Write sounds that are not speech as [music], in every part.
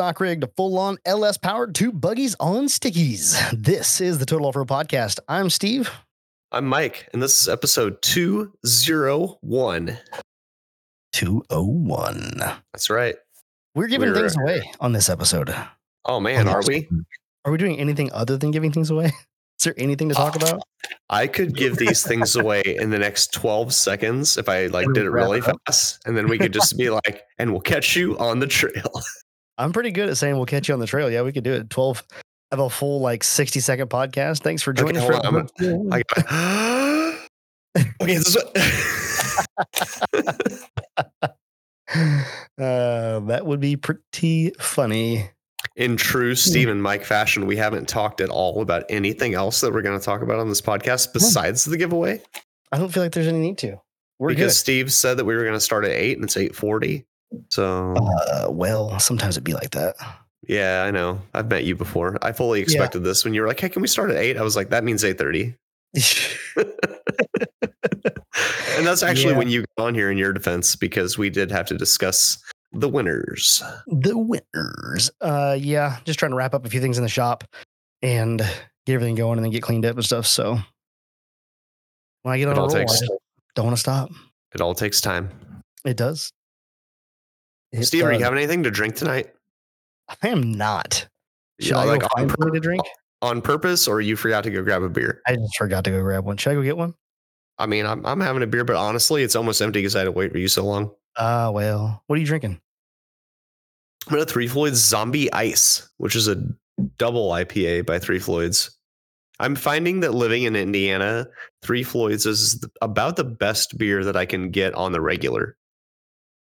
stock rig to full on LS powered two buggies on stickies. [laughs] This is the Total Off Road Podcast. I'm Steve. I'm Mike, and this is episode 201. 201. That's right. We're giving We're, things away on this episode. Oh, man, are we? Are we doing anything other than giving things away? [laughs] Is there anything to talk ah, about? I could give these things away in the next 12 seconds if I like did it really fast. And then we could just be like, and we'll catch you on the trail. [laughs] I'm pretty good at saying we'll catch you on the trail. Yeah, we could do it. 12 have a full like 60 second podcast. Thanks for joining us. on, for- I got [gasps] Okay, this is [laughs] uh, that would be pretty funny. In true Stephen Mike fashion, we haven't talked at all about anything else that we're going to talk about on this podcast besides the giveaway. I don't feel like there's any need to. We're because Steve said that we were going to start at eight and it's eight forty. So. Uh, well, sometimes it'd be like that. yeah, I know. I've met you before. I fully expected this when you were like, "Hey, can we start at 8? I was like, "That means 8.30. [laughs] And that's actually Yeah. when you got on here in your defense because we did have to discuss the winners. the winners. Uh, yeah, just trying to wrap up a few things in the shop and get everything going and then get cleaned up and stuff. So when I get on It a roll, takes just don't want to stop. it all takes time. It does. It Steve, are you does. having anything to drink tonight? I am not. Should Yeah, I like find something to drink? on purpose, or you forgot to go grab a beer? I just forgot to go grab one. Should I go get one? I mean, I'm I'm having a beer, but honestly, it's almost empty because I had to wait for you so long. Ah, well, what are you drinking? I'm gonna Three Floyds Zombie Ice, which is a double IPA by Three Floyds. I'm finding that living in Indiana, Three Floyds is about the best beer that I can get on the regular.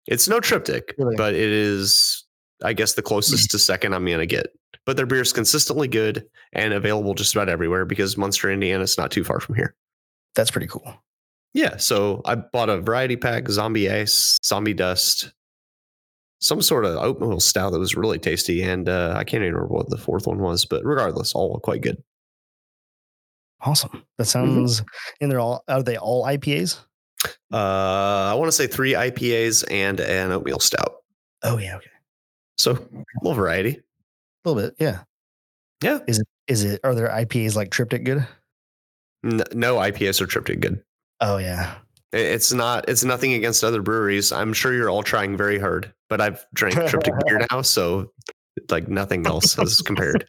It's no triptych, Really? but it is, I guess, the closest to second I'm gonna get. But their beer is consistently good and available just about everywhere because Munster, Indiana is not too far from here. That's pretty cool. Yeah, so I bought a variety pack, zombie ice, zombie dust, some sort of oatmeal stout that was really tasty, and uh, I can't even remember what the fourth one was, but regardless, all quite good. Awesome. That Mm-hmm. sounds. And they're all. Are they all IPAs? Uh, I want to say three IPAs and an oatmeal stout, Oh yeah. Okay. so a little variety. A little bit. Yeah. Yeah. Is it? Is it? Are there IPAs like Triptych good? N- no IPAs are triptych good. Oh yeah. It's not. It's nothing against other breweries. I'm sure you're all trying very hard, but I've drank triptych beer [laughs] now, so like nothing else has compared.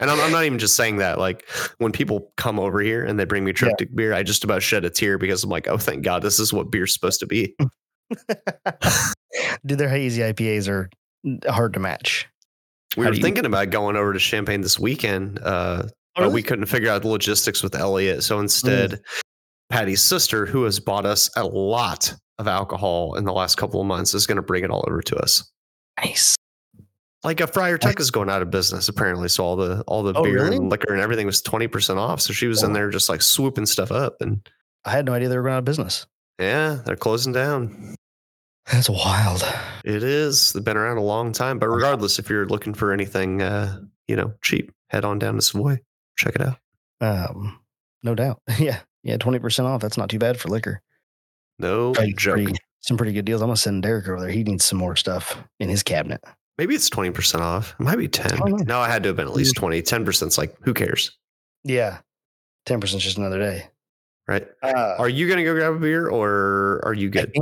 And I'm, I'm not even just saying that. Like when people come over here and they bring me triptych beer, I just about shed a tear because I'm like, oh, thank God, this is what beer's supposed to be. [laughs] Dude, their hazy IPAs are hard to match. We How were do you- thinking about going over to Champaign this weekend, uh, but we couldn't figure out the logistics with Elliot. So instead, Patty's sister, who has bought us a lot of alcohol in the last couple of months, is going to bring it all over to us. nice. Like a Friar Tuck is going out of business apparently, so all the all the Oh, beer really? and liquor and everything was twenty percent off. So she was in Oh. there just like swooping stuff up, and I had no idea they were going out of business. yeah, they're closing down. That's wild. It is. They've been around a long time, but regardless, if you're looking for anything, uh, you know, cheap, head on down to Savoy, check it out. Um, no doubt. [laughs] Yeah. Yeah. 20% off. That's not too bad for liquor. No Pretty- joke. pretty- some pretty good deals. I'm going to send Derek over there. He needs some more stuff in his cabinet. Maybe it's twenty percent off. It might be ten. don't. No, I had to have been at least twenty. Ten percent's like who cares, Yeah. 10% is just another day. right? Uh, Are you gonna go grab a beer or are you I good?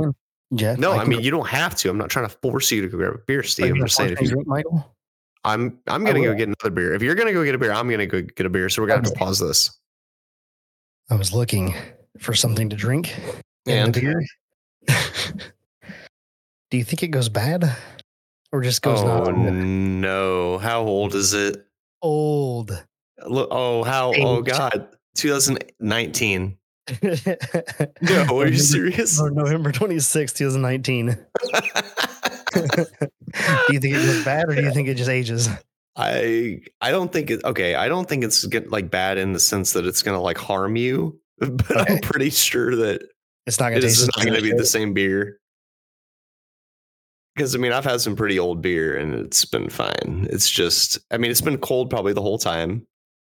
Jeff, No, I, can mean go- you don't have to. I'm not trying to force you to go grab a beer, Steve. I'm just saying if to you Michael. I'm I'm gonna go get another beer. If you're gonna go get a beer, I'm gonna go get a beer. So we're gonna have to pause this. I was looking for something to drink. And the beer. [laughs] Do you think it goes bad or just goes oh not so good? no, how old is it? old? Look, oh how oh god, 2019. [laughs] No, are you serious? Or November 26th, 2019. [laughs] do you think it goes bad or do you think it just ages? I I don't think it okay. I don't think it's get like bad in the sense that it's gonna like harm you, [laughs] but Okay. I'm pretty sure that It's not going it to is taste not going to be the same beer. Because I mean, I've had some pretty old beer and it's been fine. It's just, I mean, it's been cold probably the whole time.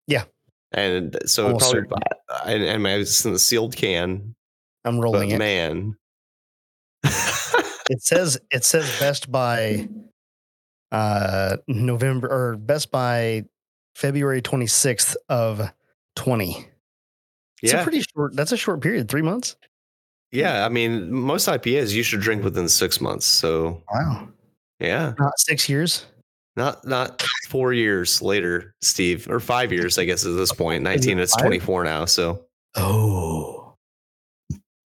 Yeah. and so Almost probably and, and it's in the sealed can. I'm rolling it. man, [laughs] It says it says best by uh, November or Best by February 26th of 20. It's a Yeah, pretty short. That's a short period. Three months. Yeah. I mean, most IPAs you should drink within six months. So Wow. yeah, Not six years. not not four years later, Steve, or five years, I guess at this point. Nineteen, it's twenty four now. So Oh.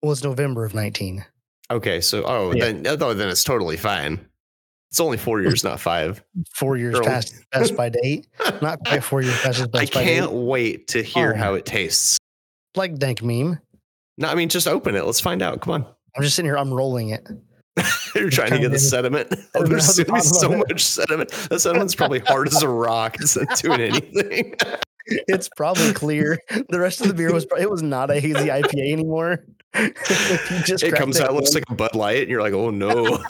Well, it's November of 19. okay, so oh, Yeah. then oh, then it's totally fine. It's only four years, not five. Four years Girl. past [laughs] Best by date. Not quite four years past its I Best by can't wait to hear Oh. how it tastes. Like dank meme. No, I mean just open it. Let's find out. Come on. [laughs] I'm just sitting here. I'm rolling it. You're trying to get the sediment. [laughs] Oh, [laughs] there's the so it. much sediment. The sediment's probably hard as a rock. It's not doing anything. It's probably clear. The rest of the beer was. It was not a hazy IPA anymore. Just it comes out, looks like a Bud Light, and you're like, oh no.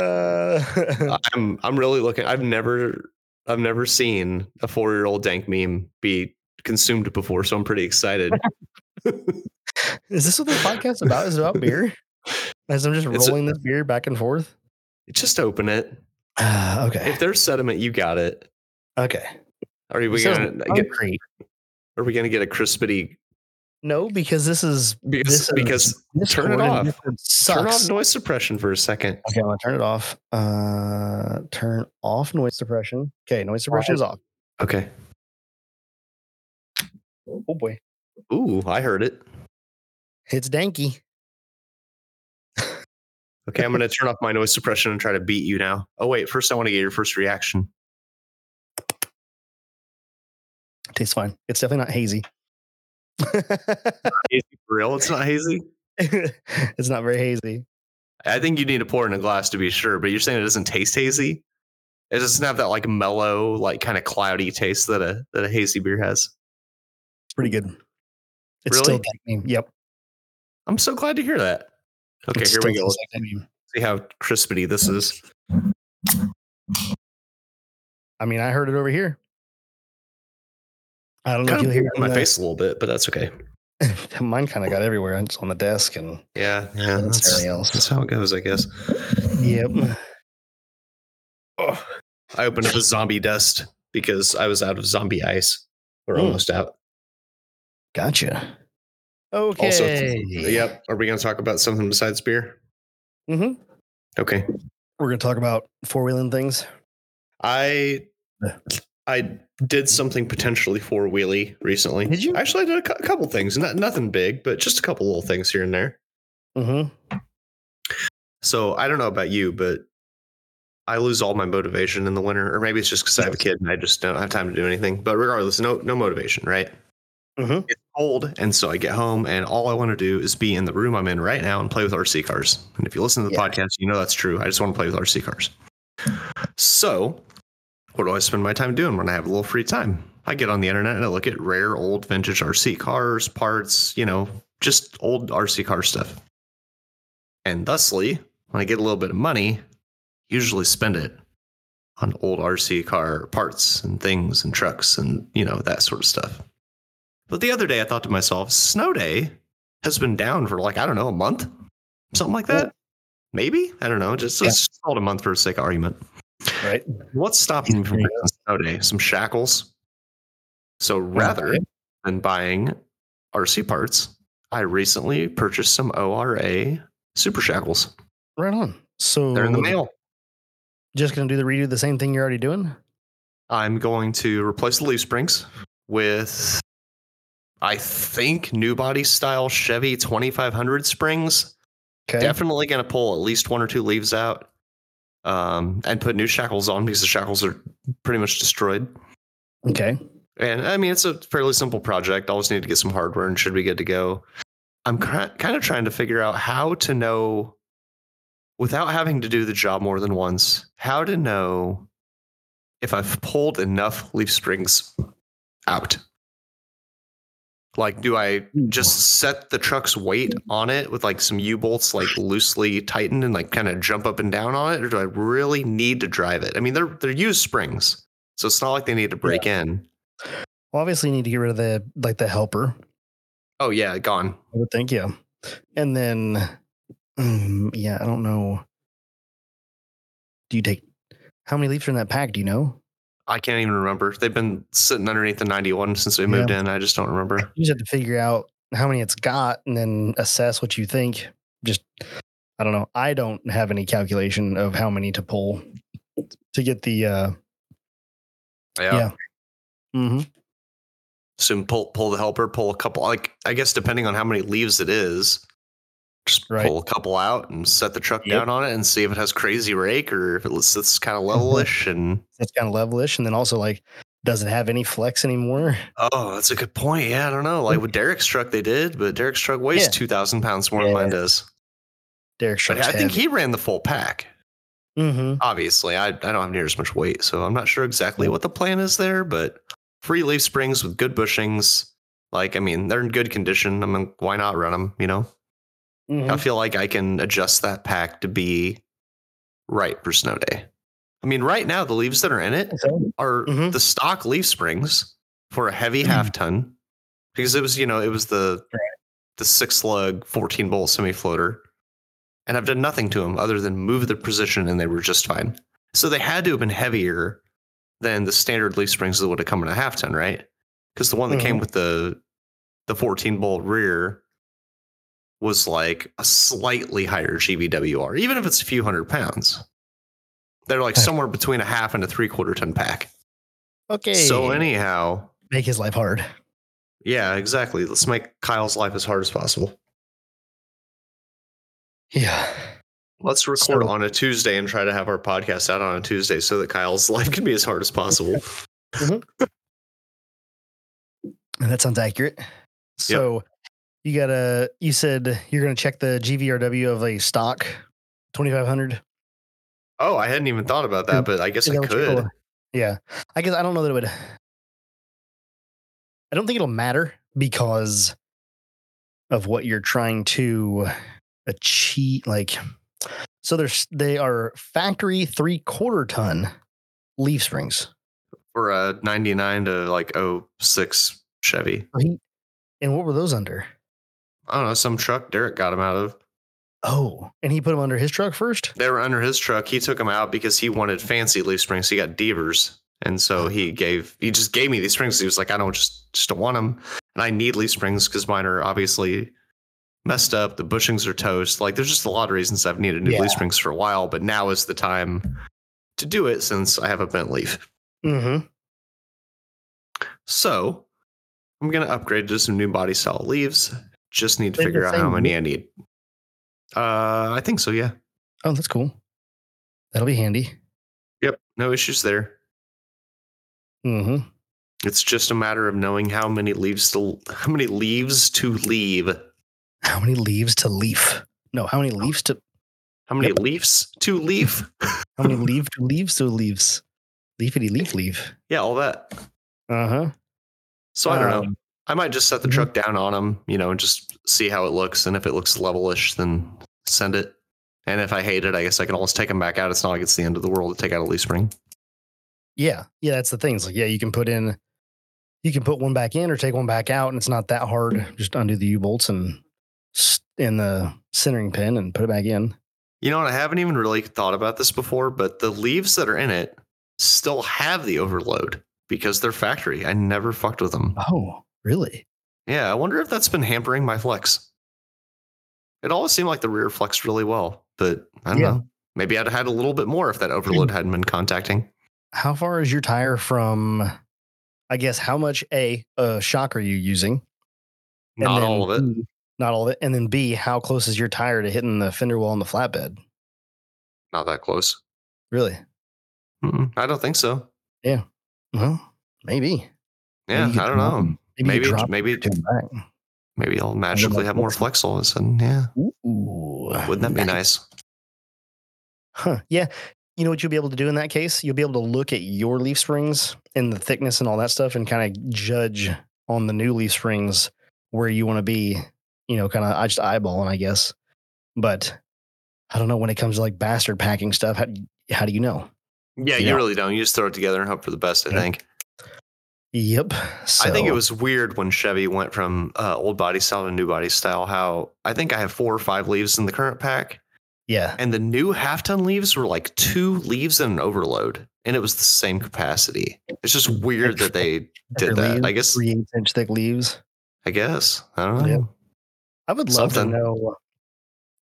Uh, I'm I'm really looking. I've never I've never seen a four year old dank meme be consumed before, so I'm pretty excited. [laughs] is this what this podcast is about? Is it about beer? [laughs] As I'm just It's a- rolling this beer back and forth. Just open it. Uh, [sighs] okay. If there's sediment, you got it. Okay. Are we It gonna get? concrete. Are we gonna get a crispity? No, because this is Because this is because Discord turn it off. Turn off noise suppression for a second. Okay, I'm gonna turn it off. Uh, turn off noise suppression. Okay, noise suppression is off. Okay. Oh boy, Ooh, I heard it. it's danky. Okay, I'm gonna turn off my noise suppression and try to beat you now. Oh wait, first I want to get your first reaction. Tastes fine. It's definitely not hazy. Hazy for real? It's not hazy. [laughs] it's not very hazy. I think you need to pour it in a glass to be sure, but you're saying it doesn't taste hazy. It doesn't have that like mellow, like kind of cloudy taste that a that a hazy beer has. It's pretty good. It's Really? still dank. Yep. I'm so glad to hear that. Okay, It here we go. tastes Let's like dank meme. see how crispity this is. I mean, I heard it over here. I don't know Kind if you'll hear my in face a little bit, but that's okay. [laughs] Mine kind of got everywhere. It's on the desk and Yeah, yeah, That's that's, everything else. that's how it goes, I guess. yep. Oh, I opened up a zombie dust because I was out of zombie ice. We're Mm. almost out. Gotcha. Okay. Also, yep. Are we going to talk about something besides beer? Mm-hmm. Okay. We're gonna talk about four wheeling things. I I did something potentially four wheelie recently. Did you? Actually, I did a cou- couple things. Not nothing big, but just a couple little things here and there. Mm-hmm. So I don't know about you, but I lose all my motivation in the winter, or maybe it's just because I have a kid and I just don't have time to do anything. But regardless, no no motivation, right? Mm-hmm. It's cold, and so I get home, and all I want to do is be in the room I'm in right now and play with RC cars. And if you listen to the Yeah. podcast, you know that's true. I just want to play with RC cars. So, what do I spend my time doing when I have a little free time? I get on the internet and I look at rare old vintage RC cars, parts, you know, just old RC car stuff. And thusly, when I get a little bit of money, usually spend it on old RC car parts and things and trucks and, you know, that sort of stuff. But the other day I thought to myself, snow day has been down for like, I don't know, a month, something like that. Maybe. I don't know. Just, Yeah. just call it a month for the sake of argument. Right. What's stopping me from snow? Some shackles. So rather Okay. than buying RC parts, I recently purchased some ORA super shackles. Right on. So They're in the mail. Just gonna do the redo the same thing you're already doing. I'm going to replace the leaf springs with, I think, new body style Chevy 2500 springs. Okay. Definitely going to pull at least one or two leaves out um, and put new shackles on because the shackles are pretty much destroyed. Okay. And I mean, it's a fairly simple project. I'll just need to get some hardware and should be good to go. I'm kind of trying to figure out how to know, without having to do the job more than once, how to know if I've pulled enough leaf springs out. Like, do I just set the truck's weight on it with like some U bolts, like loosely tightened and like kind of jump up and down on it, or do I really need to drive it? I mean, they're they're used springs, so it's not like they need to break in. Well, obviously, you need to get rid of the like the helper. Oh yeah, gone. I would think, yeah. And then Mm, yeah, I don't know. Do you take how many leaves are in that pack? Do you know? I can't even remember. They've been sitting underneath the 91 since we moved in. I just don't remember. You just have to figure out how many it's got and then assess what you think. Just I don't know. I don't have any calculation of how many to pull to get the uh Yeah. Yeah. mm-hmm. So pull pull the helper, pull a couple. Like I guess depending on how many leaves it is, just Right. pull a couple out and set the truck Yep. down on it and see if it has crazy rake or if it sits kind of levelish. and That's kind of levelish. And then also like does it have any flex anymore? oh, that's a good point. Yeah, I don't know. Like with Derek's truck, they did, but Derek's truck weighs Yeah. two thousand pounds more than mine does. Derek But I think he ran the full pack. mm-hmm. Obviously, I, I don't have near as much weight, so I'm not sure exactly what the plan is there. But free leaf springs with good bushings, like I mean, they're in good condition. I mean, why not run them? You know. Mm-hmm. I feel like I can adjust that pack to be right for snow day. I mean, right now the leaves that are in it are Mhm. the stock leaf springs for a heavy half ton because it was, you know, it was the Right. the six lug 14 bolt semi floater. And I've done nothing to them other than move the position and they were just fine. So they had to have been heavier than the standard leaf springs that would have come in a half ton, right? Because the one that came Mhm. with the the 14 bolt rear was like a slightly higher GVWR, even if it's a few hundred pounds. They're like [laughs] somewhere between a half and a three quarter ton pack. Okay. So anyhow, make his life hard. yeah, exactly. Let's make Kyle's life as hard as possible. Yeah. Let's record So- on a Tuesday and try to have our podcast out on a Tuesday so that Kyle's [laughs] life can be as hard as possible. Mm-hmm. [laughs] And that sounds accurate. So you gotta you said you're gonna check the GVRW of a stock 2500. Oh, I hadn't even thought about that, but I guess I that what you- could. Yeah. I guess I don't know that it would I don't think it'll matter because of what you're trying to achieve like so there's they are factory three quarter ton leaf springs. For a 99 to like 06 Chevy. And what were those under? I don't know, some truck Derek got him out of. Oh, and he put them under his truck first? They were under his truck. He took them out because he wanted fancy leaf springs. He got Deavers. And so he gave, he just gave me these springs. He was like, I don't just, just don't want them. And I need leaf springs because mine are obviously messed up. The bushings are toast. Like there's just a lot of reasons I've needed new Yeah. leaf springs for a while, but now is the time to do it since I have a bent leaf. Mm-hmm. So I'm going to upgrade to some new body style leaves. Just need to They're figure out how many I need. Uh, I think so. Yeah. Oh, that's cool. That'll be handy. Yep. No issues there. Mm-hmm. It's just a matter of knowing how many leaves to [laughs] how many leaves to leave. How many leaves to leaf? No, how many leaves to How many leaves to leave? [laughs] how many leaf [laughs] to leaves to leaves? Leafity leaf leaf. Yeah, all that. Uh-huh. So I don't know. I might just set the mhm. truck down on them, you know, and just see how it looks. And if it looks levelish, then send it. And if I hate it, I guess I can always take them back out. It's not like it's the end of the world to take out a leaf spring. Yeah. Yeah, that's the thing. It's like, yeah, you can put in you can put one back in or take one back out, and it's not that hard. Just undo the U bolts and in the centering pin and put it back in. You know what? I haven't even really thought about this before, but the leaves that are in it still have the overload because they're factory. I never fucked with them. Oh, really? Yeah, I wonder if that's been hampering my flex. It always seemed like the rear flexed really well, but I don't Yeah. know. Maybe I'd had a little bit more if that overload hadn't been contacting. How far is your tire from I guess how much A uh shock are you using? And Not all of it. B, not all of it. And then B, how close is your tire to hitting the fender well on the flatbed? Not that close. Really? Mm-mm, I don't think so. Yeah. Well, maybe. Yeah, could I don't know. 'em. Maybe, Maybe you maybe back. maybe I'll magically have more flex all of a sudden. Yeah, Ooh, wouldn't that be nice? Huh. Yeah. You know what you'll be able to do in that case? You'll be able to look at your leaf springs and the thickness and all that stuff and kind of judge on the new leaf springs where you want to be, you know, kind of I just eyeballing, I guess. But I don't know when it comes to like bastard packing stuff. How, how do you know? Yeah, Yeah. you really don't. You just throw it together and hope for the best. I Yeah. think. Yep. I think it was weird when Chevy went from uh, old body style to new body style. How I think I have four or five leaves in the current pack, yeah. and the new half ton leaves were like two leaves and an overload, and it was the same capacity. It's just weird that they did that. I guess. three inch thick leaves. I guess. I don't know. Yeah. I would love Something. to know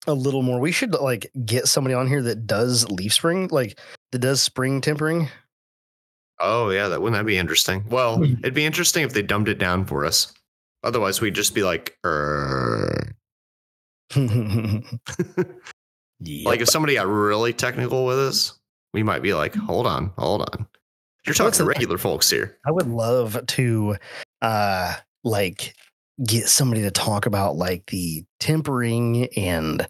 a little more. We should like get somebody on here that does leaf spring, like that does spring tempering. Oh yeah, that wouldn't that be interesting? Well, it'd be interesting if they dumbed it down for us. Otherwise, we'd just be like, "Er." [laughs] like if somebody got really technical with us, we might be like, hold on, hold on. You're What's talking to the- regular folks here. I would love to uh like get somebody to talk about like the tempering and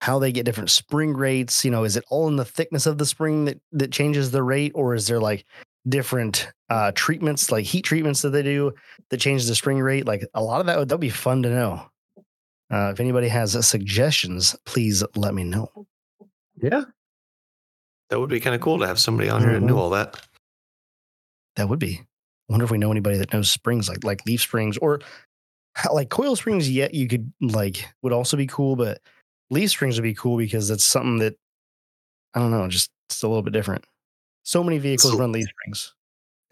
how they get different spring rates. You know, is it all in the thickness of the spring that that changes the rate, or is there like different uh treatments, like heat treatments that they do that change the spring rate? Like a lot of that would that'd be fun to know. Uh, if anybody has uh, suggestions, please let me know. Yeah. That would be kind of cool to have somebody on here that knew all that. That would be. I wonder if we know anybody that knows springs like like leaf springs or like coil springs. Yet you could like would also be cool, but leaf springs would be cool because that's something that I don't know, just it's a little bit different. So many vehicles So- run leaf springs.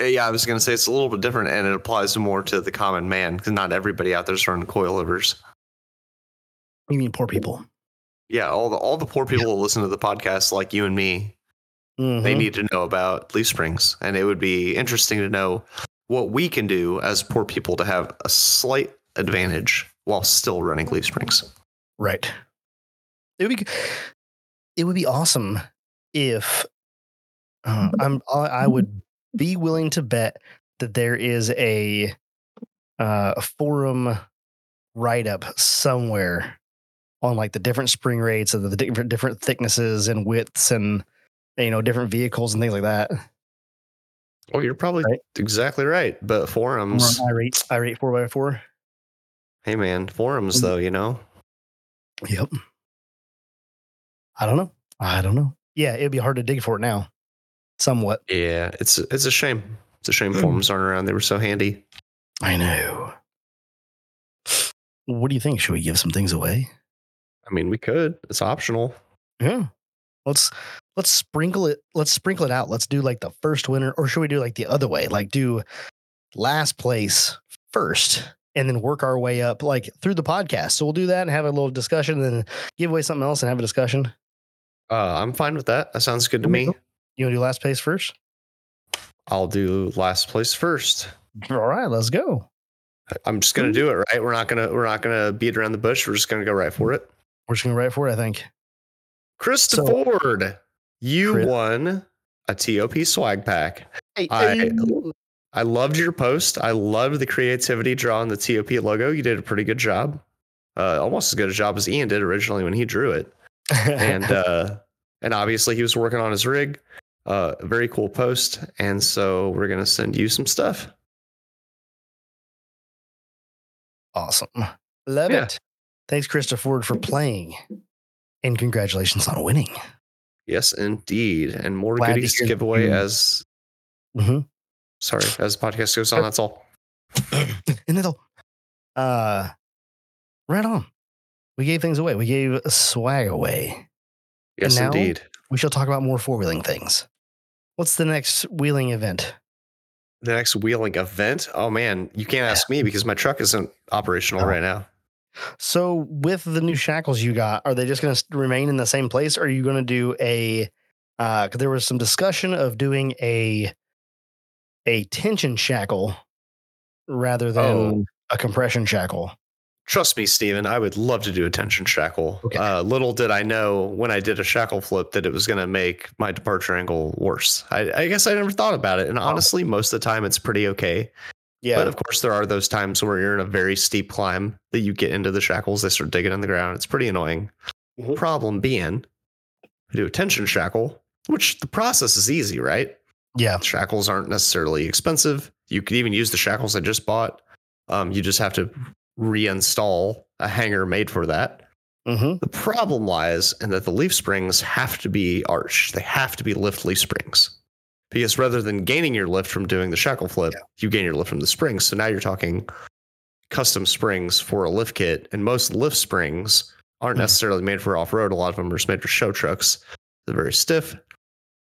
Uh, Yeah, I was going to say it's a little bit different and it applies more to the common man because not everybody out there's running coilovers. You mean poor people? Yeah, all the all the poor people that listen to the podcast, like you and me, they Mhm. need to know about leaf springs, and it would be interesting to know what we can do as poor people to have a slight advantage while still running leaf springs. right. It would be. It would be awesome if uh, I'm. I I would be willing to bet that there is a uh, a forum write up somewhere on like the different spring rates and the different different thicknesses and widths and you know different vehicles and things like that. Oh, you're probably Right. exactly right. But forums, Pirate I rate four by four. hey man, forums Mm. though, you know, Yep. I don't know. I don't know. Yeah, it'd be hard to dig for it now. Somewhat. yeah, it's it's a shame. It's a shame forms aren't around. They were so handy. I know. What do you think? Should we give some things away? I mean, we could. It's optional. Yeah. Let's let's sprinkle it. Let's sprinkle it out. Let's do like the first winner, or should we do like the other way? Like do last place first and then work our way up like through the podcast. So we'll do that and have a little discussion, and then give away something else and have a discussion. Uh, I'm fine with that. That sounds good to me. cool. You wanna do last place first? I'll do last place first. All right, let's go. I'm just gonna do it right. We're not gonna we're not gonna beat around the bush. We're just gonna go right for it. We're just gonna go right for it, I think. Krista So- Ford, you Chris- won a TOP swag pack. Hey, I- hey, I loved your post. I loved the creativity drawing the TOP logo. You did a pretty good job. Uh, almost as good a job as Ian did originally when he drew it. [laughs] And uh, and obviously he was working on his rig. Uh, very cool post. And so we're gonna send you some stuff. awesome. Love Yeah. it. Thanks, Krista Ford, for playing. And congratulations on winning. Yes, indeed. And more Glad goodies to give away as Mm-hmm. sorry, as the podcast goes on. That's all. [clears throat] and it'll uh right on. We gave things away. We gave swag away. Yes, indeed. We shall talk about more four wheeling things. What's the next wheeling event? The next wheeling event. Oh man, you can't ask me because my truck isn't operational Oh. right now. So, with the new shackles you got, are they just going to remain in the same place? Or are you going to do a? Uh, there was some discussion of doing a a tension shackle rather than Oh. a compression shackle. Trust me, Steven, I would love to do a tension shackle. Okay. Uh, little did I know when I did a shackle flip that it was going to make my departure angle worse. I, I guess I never thought about it. And honestly, most of the time it's pretty okay. Yeah, But of course, there are those times where you're in a very steep climb that you get into the shackles, they start digging in the ground. It's pretty annoying. Mhm. Problem being, I do a tension shackle, which the process is easy, right? yeah, Shackles aren't necessarily expensive. You could even use the shackles I just bought. Um, you just have to reinstall a hanger made for that. hmm The problem lies in that the leaf springs have to be arched. They have to be lift leaf springs because rather than gaining your lift from doing the shackle flip, Yeah. you gain your lift from the springs. So now you're talking custom springs for a lift kit, and most lift springs aren't Mhm. necessarily made for off road. A lot of them are made for show trucks. They're very stiff,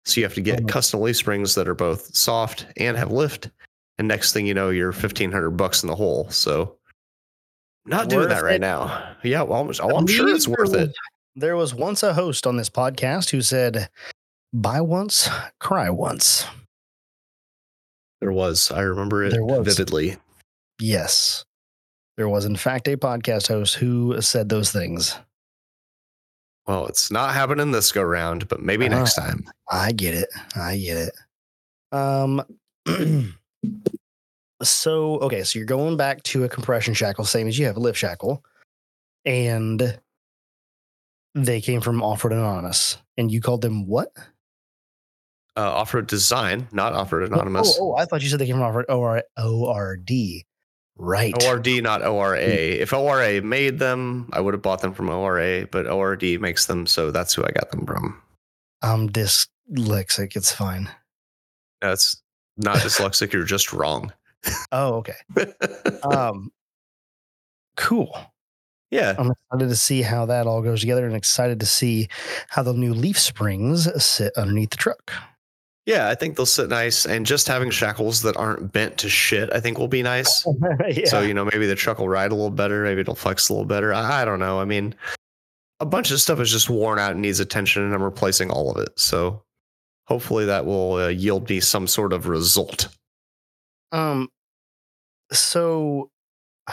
so you have to get Mhm. custom leaf springs that are both soft and have lift. And next thing you know, you're fifteen hundred bucks in the hole. So not doing that right it. now. Yeah, well, I'm, oh, I'm sure it's worth it. There was once a host on this podcast who said, "Buy once, cry once." There was. I remember it There was. vividly. Yes, there was in fact a podcast host who said those things. Well, it's not happening this go round, but maybe Uh-huh. next time. I get it. I get it. Um. [clears throat] so okay, so you're going back to a compression shackle, same as you have a lift shackle, and they came from Off-Road Anonymous, and you called them what? Uh, off-road design, not off-road anonymous. Oh, oh, I thought you said they came from Off-Road OR, ORD. Right. ORD, not ORA. If ORA made them, I would have bought them from ORA, but ORD makes them, so that's who I got them from. I'm dyslexic. It's fine. That's not dyslexic. You're just wrong. Oh, okay. [laughs] Um, cool. yeah, I'm excited to see how that all goes together, and excited to see how the new leaf springs sit underneath the truck. yeah. I think they'll sit nice, and just having shackles that aren't bent to shit, I think will be nice. [laughs] yeah. So you know, maybe the truck will ride a little better. Maybe it'll flex a little better. I, I don't know. I mean, a bunch of stuff is just worn out and needs attention, and I'm replacing all of it. So hopefully that will uh, yield me some sort of result. Um, so [sighs]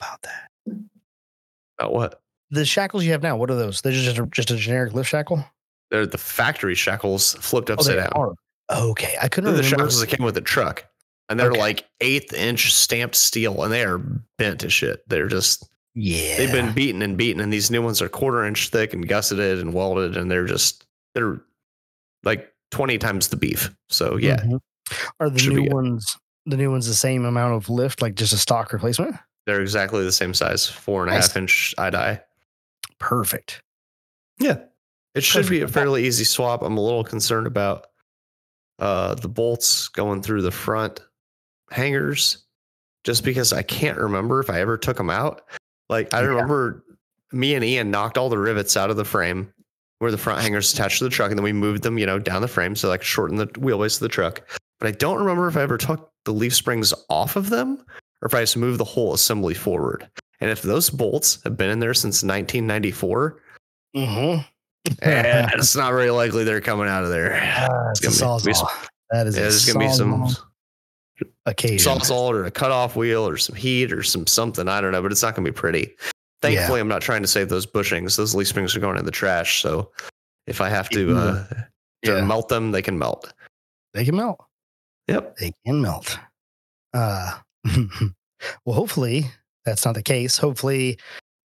about that, About what? the shackles you have now, what are those? They're just a, just a generic lift shackle. They're the factory shackles flipped Oh, upside they down. are. Okay, I couldn't They're the shackles that came with the truck, and they're Okay. like eighth inch stamped steel, and they are bent to shit. They're just yeah, they've been beaten and beaten, and these new ones are quarter inch thick and gusseted and welded, and they're just they're like twenty times the beef. So yeah, Mhm. Are the Should new ones the new ones the same amount of lift, like just a stock replacement? they're exactly the same size, four and a half Nice. inch eye die. Perfect. Yeah, it should be a fairly easy swap. I'm a little concerned about uh, the bolts going through the front hangers, just because I can't remember if I ever took them out. Like I Yeah. remember me and Ian knocked all the rivets out of the frame where the front hangers attached to the truck, and then we moved them, you know, down the frame so like shorten the wheelbase of the truck. But I don't remember if I ever took the leaf springs off of them or if I just moved the whole assembly forward. And if those bolts have been in there since 1994, Mm-hmm. eh, [laughs] it's not very likely they're coming out of there. Ah, it's gonna be- be some-. That is Yeah, a there's gonna be some occasion. sawzall or a cutoff wheel or some heat or some something. I don't know, but it's not gonna be pretty. Thankfully, I'm not trying to save those bushings. Those leaf springs are going in the trash. So if I have to uh, to Yeah. melt them, they can melt. They can melt. Yep. They can melt. Uh, [laughs] well, hopefully that's not the case. Hopefully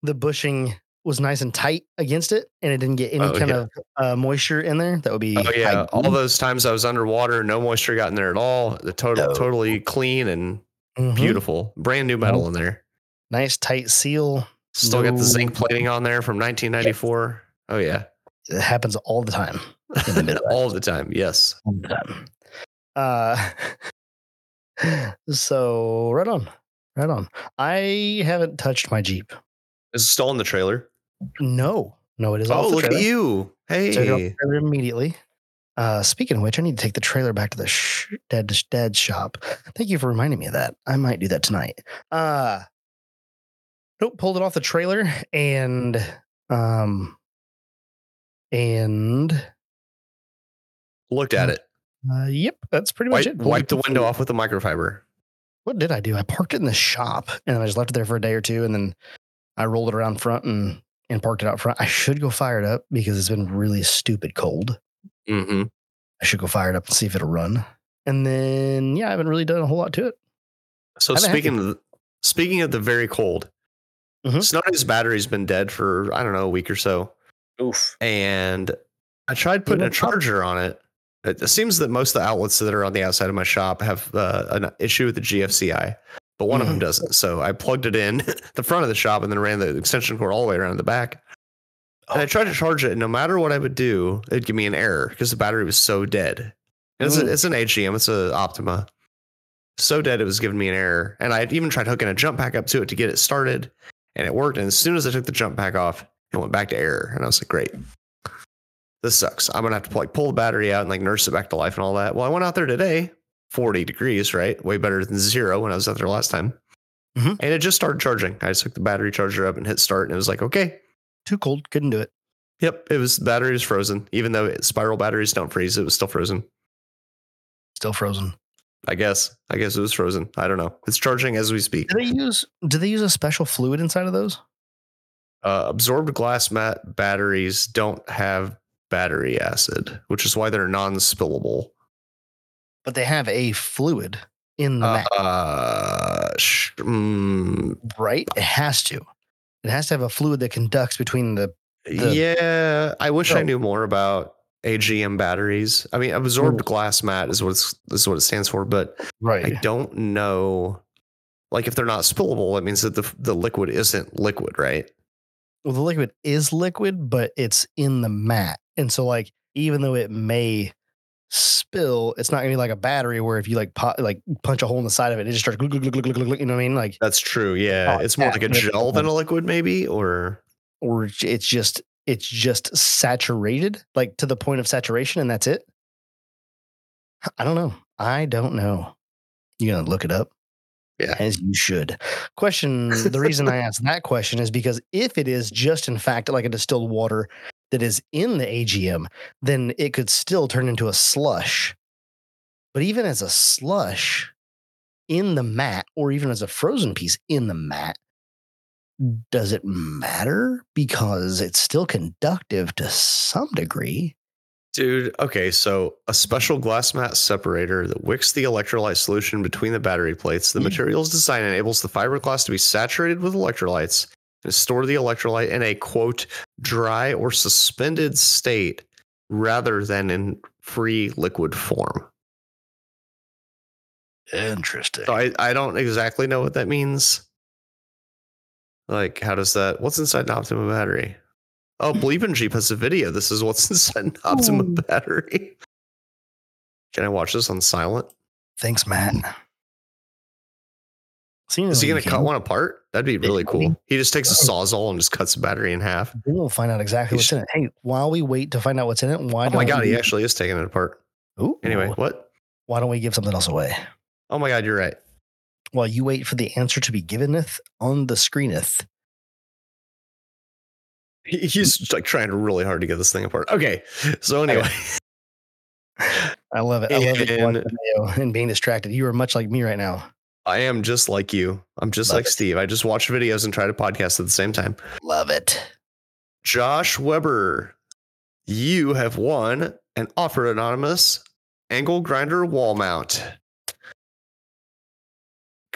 the bushing was nice and tight against it, and it didn't get any Oh, kind yeah. of uh, moisture in there. That would be Oh yeah. All those times I was underwater, no moisture got in there at all. The total No. totally clean and Mhm. beautiful. Brand new metal in there. nice tight seal. Still got the zinc plating on there from 1994. Oh yeah. It happens all the time. In the [laughs] all the time. Yes. all the time. Uh, [laughs] so right on, right on. I haven't touched my Jeep. Is it still in the trailer? No, no, it is. Oh, look at you. Hey. trailer immediately. Uh, speaking of which, I need to take the trailer back to the sh- dead dead shop. Thank you for reminding me of that. I might do that tonight. Uh, nope, pulled it off the trailer [laughs] and um and Looked at it. uh, yep, that's pretty much Wipe, it. Pulled wipe it the window off with a microfiber. What did I do? I parked it in the shop and I just left it there for a day or two, and then I rolled it around front and and parked it out front. I should go fire it up because it's been really stupid cold. Mm-hmm. I should go fire it up and see if it'll run. And then yeah, I haven't really done a whole lot to it. So speaking of speaking of the very cold, Mhm. Snow's battery's been dead for I don't know a week or so, Oof. and I tried putting a charger on it. It seems that most of the outlets that are on the outside of my shop have uh, an issue with the GFCI, but one of them Mhm. doesn't. So I plugged it in [laughs] the front of the shop and then ran the extension cord all the way around the back. And I tried to charge it, and no matter what I would do, it'd give me an error because the battery was so dead. And It's, a, Mm. it's an AGM, it's a Optima. So dead, it was giving me an error. And I even tried hooking a jump pack up to it to get it started, and it worked. And as soon as I took the jump pack off, it went back to error. And I was like, great. This sucks. I'm gonna have to like pull the battery out and like nurse it back to life and all that. Well, I went out there today, 40 degrees, right? Way better than zero when I was out there last time. Mhm. And it just started charging. I just took the battery charger up and hit start, and it was like, okay, Too cold. Couldn't do it. Yep, it was battery was frozen. Even though it, spiral batteries don't freeze, it was still frozen. Still frozen. I guess. I guess it was frozen. I don't know. It's charging as we speak. Do they use do they use a special fluid inside of those? Uh, absorbed glass mat batteries don't have battery acid, which is why they're non-spillable. But they have a fluid in the Uh, mat, uh, sh- mm, right? It has to. It has to have a fluid that conducts between the The- yeah, I wish I knew more about AGM batteries. I mean, absorbed glass mat is what it's, is what it stands for, but right. I don't know. Like, if they're not spillable, that means that the the liquid isn't liquid, right? Well, the liquid is liquid, but it's in the mat. And so like even though it may spill, it's not gonna be like a battery where if you like pot, like punch a hole in the side of it, it just starts glug, glug, glug, glug, glug, glug, you know what I mean? Like That's true. Yeah, Oh, it's more like a gel than a liquid, maybe, or or it's just it's just saturated, like to the point of saturation, and that's it. I don't know. I don't know. You're gonna look it up? Yeah. As you should. Question the reason I [laughs] asked that question is because if it is just in fact like a distilled water that is in the AGM, then it could still turn into a slush. But even as a slush in the mat, or even as a frozen piece in the mat, does it matter? Because it's still conductive to some degree. dude. Okay, so a special glass mat separator that wicks the electrolyte solution between the battery plates. The Yeah. material's design enables the fiberglass to be saturated with electrolytes and store the electrolyte in a quote dry or suspended state rather than in free liquid form. Interesting. So I, I don't exactly know what that means. Like, how does that? What's inside an Optima battery? Oh, Bleepin' Jeep has a video. This is what's [laughs] inside an Optima Ooh. battery. Can I watch this on silent? Thanks, Matt. Is he going to cut one apart? That'd be really cool. He just takes a oh. sawzall and just cuts the battery in half. We'll find out exactly He's- what's in it. Hey, while we wait to find out what's in it, why Oh don't Oh my god, we, he actually is taking it apart. Ooh, Anyway, what? why don't we give something else away? Oh my god, you're right. While you wait for the answer to be giveneth on the screeneth. He's like trying really hard to get this thing apart. Okay, so anyway, [laughs] I love it. I love it. And- watching the video [laughs] and being distracted. You are much like me right now. I am just like you. I'm just Love like it. Steve. I just watch videos and try to podcast at the same time. Love it. Josh Weber, you have won an Off-Road Anonymous angle grinder wall mount.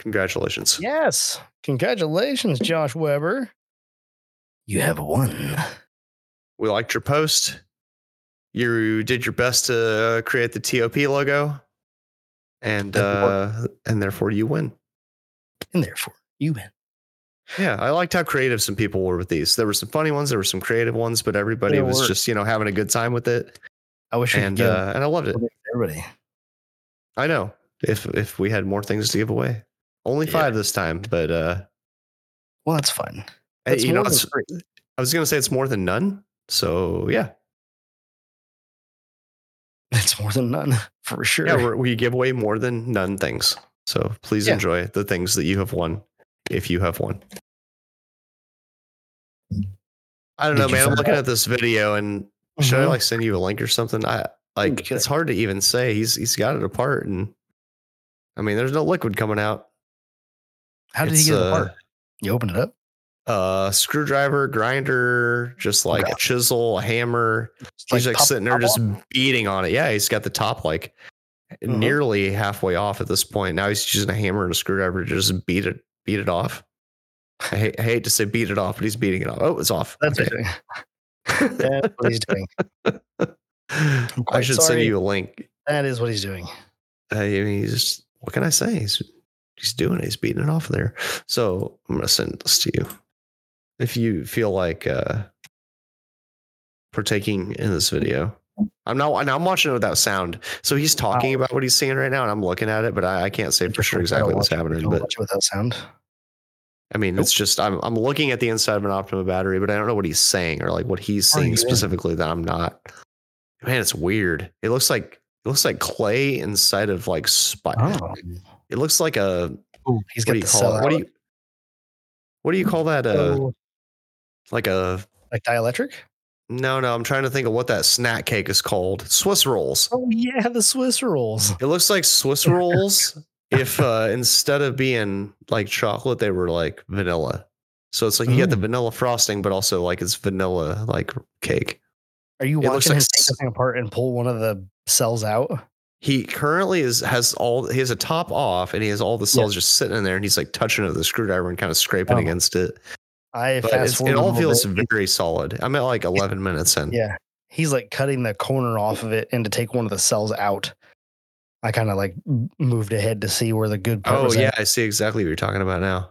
Congratulations. Yes. Congratulations, Josh Weber. You have won. We liked your post. You did your best to create the TOP logo. And uh and therefore you win. And therefore, you win. Yeah, I liked how creative some people were with these. There were some funny ones, there were some creative ones, but everybody There was were. just, you know, having a good time with it. I wish we And could uh and I loved it. everybody. I know. If if we had more things to give away. Only Yeah. five this time, but uh Well, that's fun. That's you know. I was gonna say it's more than none. So yeah, [laughs] It's more than none for sure. yeah, we're, we give away more than none things. So please Yeah. enjoy the things that you have won, if you have won. I don't Did know, man. I'm looking out? at this video, and should I Mhm. like send you a link or something? I like Okay. it's hard to even say. He's he's got it apart, and I mean, there's no liquid coming out. How did It's, he get it uh, apart? You opened it up? Uh, screwdriver, grinder, just like a chisel, a hammer. It's he's like pop- sitting there just off? beating on it. Yeah, he's got the top like Mhm. nearly halfway off at this point. Now he's using a hammer and a screwdriver to just beat it, beat it off. I hate, I hate to say beat it off, but he's beating it off. Oh, it's off. That's Okay. [laughs] That's what he's doing. I should send you a link. That is what he's doing. I mean, he's just, what can I say? He's he's doing it. He's beating it off there. So I'm gonna send this to you. If you feel like uh partaking in this video. I'm not. and I'm watching it without sound. So he's talking Wow. about what he's seeing right now, and I'm looking at it, but I, I can't say for sure exactly what's happening. But without sound. I mean, it's just I'm I'm looking at the inside of an Optima battery, but I don't know what he's saying or like what he's Oh, seeing yeah. specifically that I'm not. Man, it's weird. It looks like it looks like clay inside of like spike. Oh, It looks like a Ooh, he's what got do you call it? What do you what do you call that? Uh, So, like a like dielectric. no, no. I'm trying to think of what that snack cake is called. Swiss rolls. Oh yeah, the Swiss rolls. It looks like Swiss rolls if uh, instead of being like chocolate, they were like vanilla. So it's like you get the Mm. vanilla frosting, but also like it's vanilla like cake. Are you It looks watching like him take thing apart and pull one of the cells out? He currently is has all he has a top off and he has all the cells just sitting in there and he's like touching it with a screwdriver and kind of scraping Oh. against it. I But fast it all feels bit. very solid. I'm at like 11 minutes in. Yeah, he's like cutting the corner off of it and to take one of the cells out. I kind of like moved ahead to see where the good part Oh yeah, at. I see exactly what you're talking about now.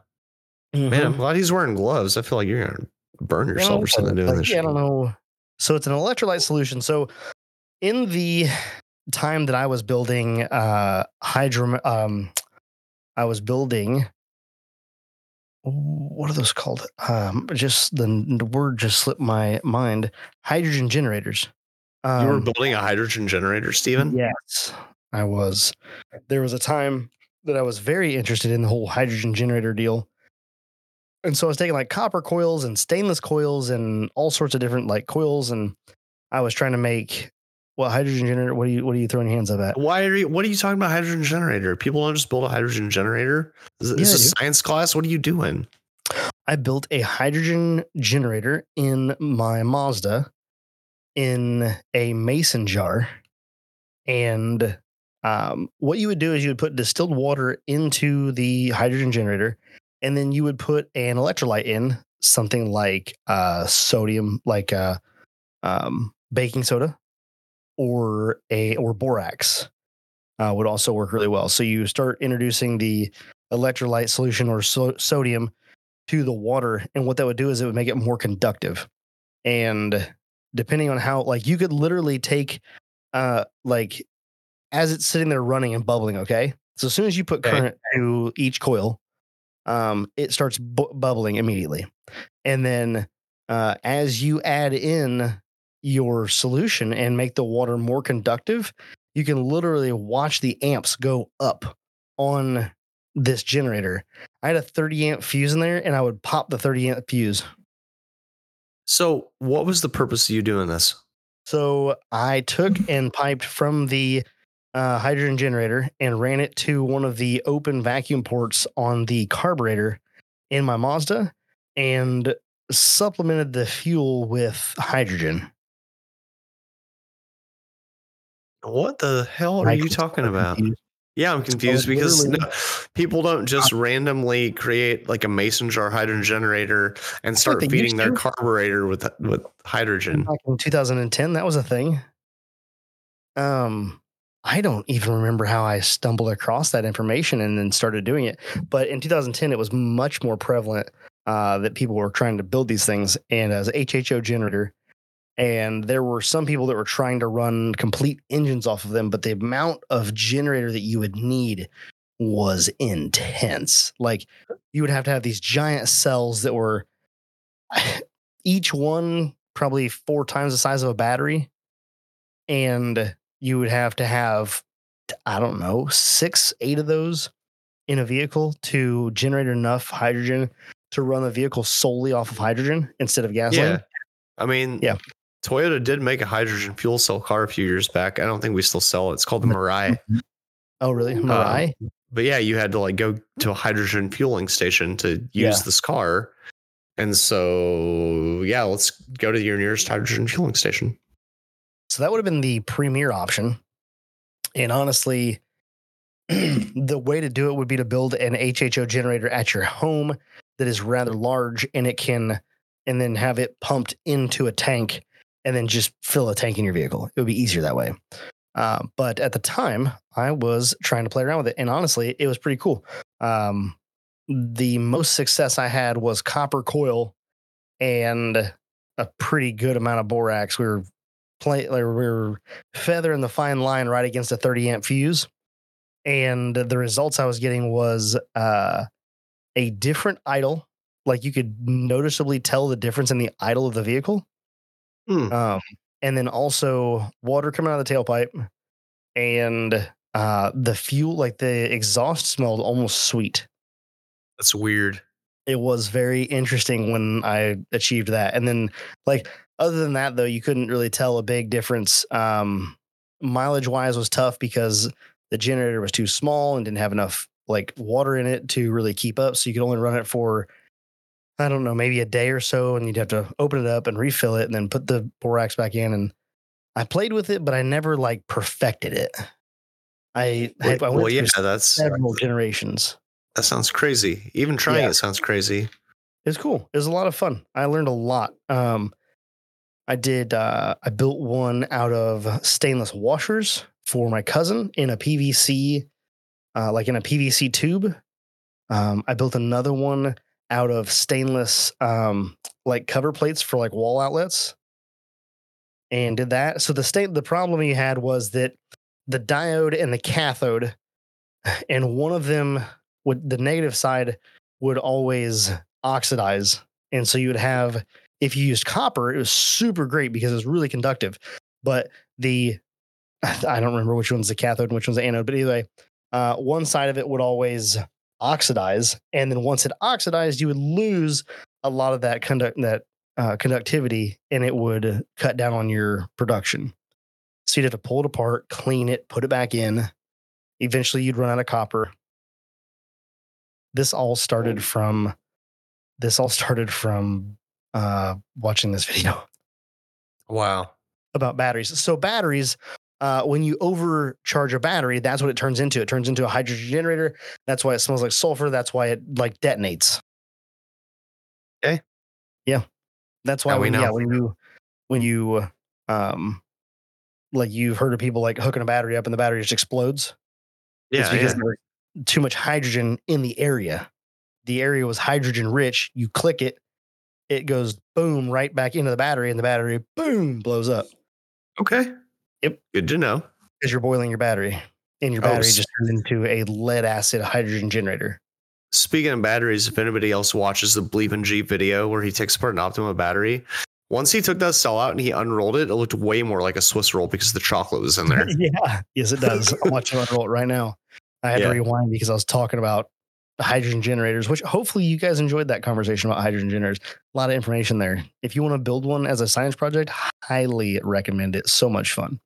Mhm. Man, I'm glad he's wearing gloves. I feel like you're gonna burn yourself or something doing like, this. yeah, I don't know. So it's an electrolyte solution. So in the time that I was building uh hydro um I was building what are those called? Um just the, the word just slipped my mind. Hydrogen generators. You were Um, building a hydrogen generator, Stephen? Yes, I was. There was a time that I was very interested in the whole hydrogen generator deal. And so I was taking like copper coils and stainless coils and all sorts of different like coils and I was trying to make what hydrogen generator what are you what are you throwing your hands up at? Why are you? What are you talking about? Hydrogen generator? People don't just build a hydrogen generator. Is Yeah, this a science class? What are you doing? I built a hydrogen generator in my Mazda in a mason jar. And um, what you would do is you would put distilled water into the hydrogen generator, and then you would put an electrolyte in, something like uh, sodium, like uh, um, baking soda, or a or borax uh, would also work really well. So you start introducing the electrolyte solution or so- sodium to the water, and what that would do is it would make it more conductive. And depending on how, like, you could literally take, uh, like, as it's sitting there running and bubbling. Okay, so as soon as you put Okay. current to each coil, um, it starts bu- bubbling immediately, and then uh, as you add in your solution and make the water more conductive, you can literally watch the amps go up on this generator. I had a 30 amp fuse in there and I would pop the 30 amp fuse. So, what was the purpose of you doing this? So I took and piped from the uh, hydrogen generator and ran it to one of the open vacuum ports on the carburetor in my Mazda and supplemented the fuel with hydrogen. What the hell are you talking about? confused. Yeah, I'm confused because no, people don't just randomly create like a mason jar hydrogen generator and start feeding their to. carburetor with with hydrogen. Back in 2010, that was a thing. Um, I don't even remember how I stumbled across that information and then started doing it. But in 2010, it was much more prevalent uh, that people were trying to build these things and as HHO generator. And there were some people that were trying to run complete engines off of them, but the amount of generator that you would need was intense. Like you would have to have these giant cells that were [sighs] each one probably four times the size of a battery. And you would have to have, I don't know, six, eight of those in a vehicle to generate enough hydrogen to run the vehicle solely off of hydrogen instead of gasoline. Yeah. I mean, Yeah. Toyota did make a hydrogen fuel cell car a few years back. I don't think we still sell it. It's called the Mirai. Oh, really? Um, Mirai? But yeah, you had to like go to a hydrogen fueling station to use Yeah. this car. And so, yeah, let's go to your nearest hydrogen fueling station. So that would have been the premier option. And honestly, [clears throat] the way to do it would be to build an HHO generator at your home that is rather large and it can, and then have it pumped into a tank and then just fill a tank in your vehicle. It would be easier that way. Uh, but at the time, I was trying to play around with it. And honestly, it was pretty cool. Um, the most success I had was copper coil and a pretty good amount of borax. We were play like we were feathering the fine line right against a 30 amp fuse. And the results I was getting was uh, a different idle. Like you could noticeably tell the difference in the idle of the vehicle. Hmm. Um, and then also water coming out of the tailpipe and uh, the fuel, like the exhaust smelled almost sweet. That's weird. It was very interesting when I achieved that. And then, like, other than that, though, you couldn't really tell a big difference. Um, mileage wise was tough because the generator was too small and didn't have enough like water in it to really keep up. So you could only run it for, I don't know, maybe a day or so, and you'd have to open it up and refill it and then put the borax back in. And I played with it, but I never like perfected it. I, I, I went well, yeah, that's several generations. that sounds crazy. Even trying Yeah. it sounds crazy. It's cool. It was a lot of fun. I learned a lot. Um, I did. Uh, I built one out of stainless washers for my cousin in a PVC, uh, like in a PVC tube. Um, I built another one out of stainless, um, like cover plates for like wall outlets, and did that. So the state, the problem he had was that the diode and the cathode, and one of them would the negative side would always oxidize. And so you would have, if you used copper, it was super great because it was really conductive. But the, [sighs] I don't remember which one's the cathode and which one's the anode, but either way, uh, one side of it would always oxidize. And then once it oxidized, you would lose a lot of that conduct, that uh, conductivity and it would cut down on your production. So you'd have to pull it apart, clean it, put it back in. Eventually you'd run out of copper. This all started from this all started from uh, watching this [laughs] video Wow. about batteries. So batteries, uh, when you overcharge a battery, that's what it turns into. It turns into a hydrogen generator. That's why it smells like sulfur. That's why it like detonates. Okay. Yeah. That's why Now we when, yeah, when you when you um like you've heard of people like hooking a battery up and the battery just explodes. Yeah. it's because yeah. there was too much hydrogen in the area. The area was hydrogen rich. You click it, it goes boom right back into the battery, and the battery boom blows up Okay. Yep. Good to know. because you're boiling your battery, and your Oh, battery s- just turned into a lead acid hydrogen generator. Speaking of batteries, if anybody else watches the Bleepin' Jeep video where he takes apart an Optima battery, once he took that cell out and he unrolled it, it looked way more like a Swiss roll because the chocolate was in there. [laughs] yeah, yes, it does. I'm watching unroll it right now. I had Yeah. to rewind because I was talking about hydrogen generators, which hopefully you guys enjoyed that conversation about hydrogen generators. A lot of information there. If you want to build one as a science project, highly recommend it. So much fun.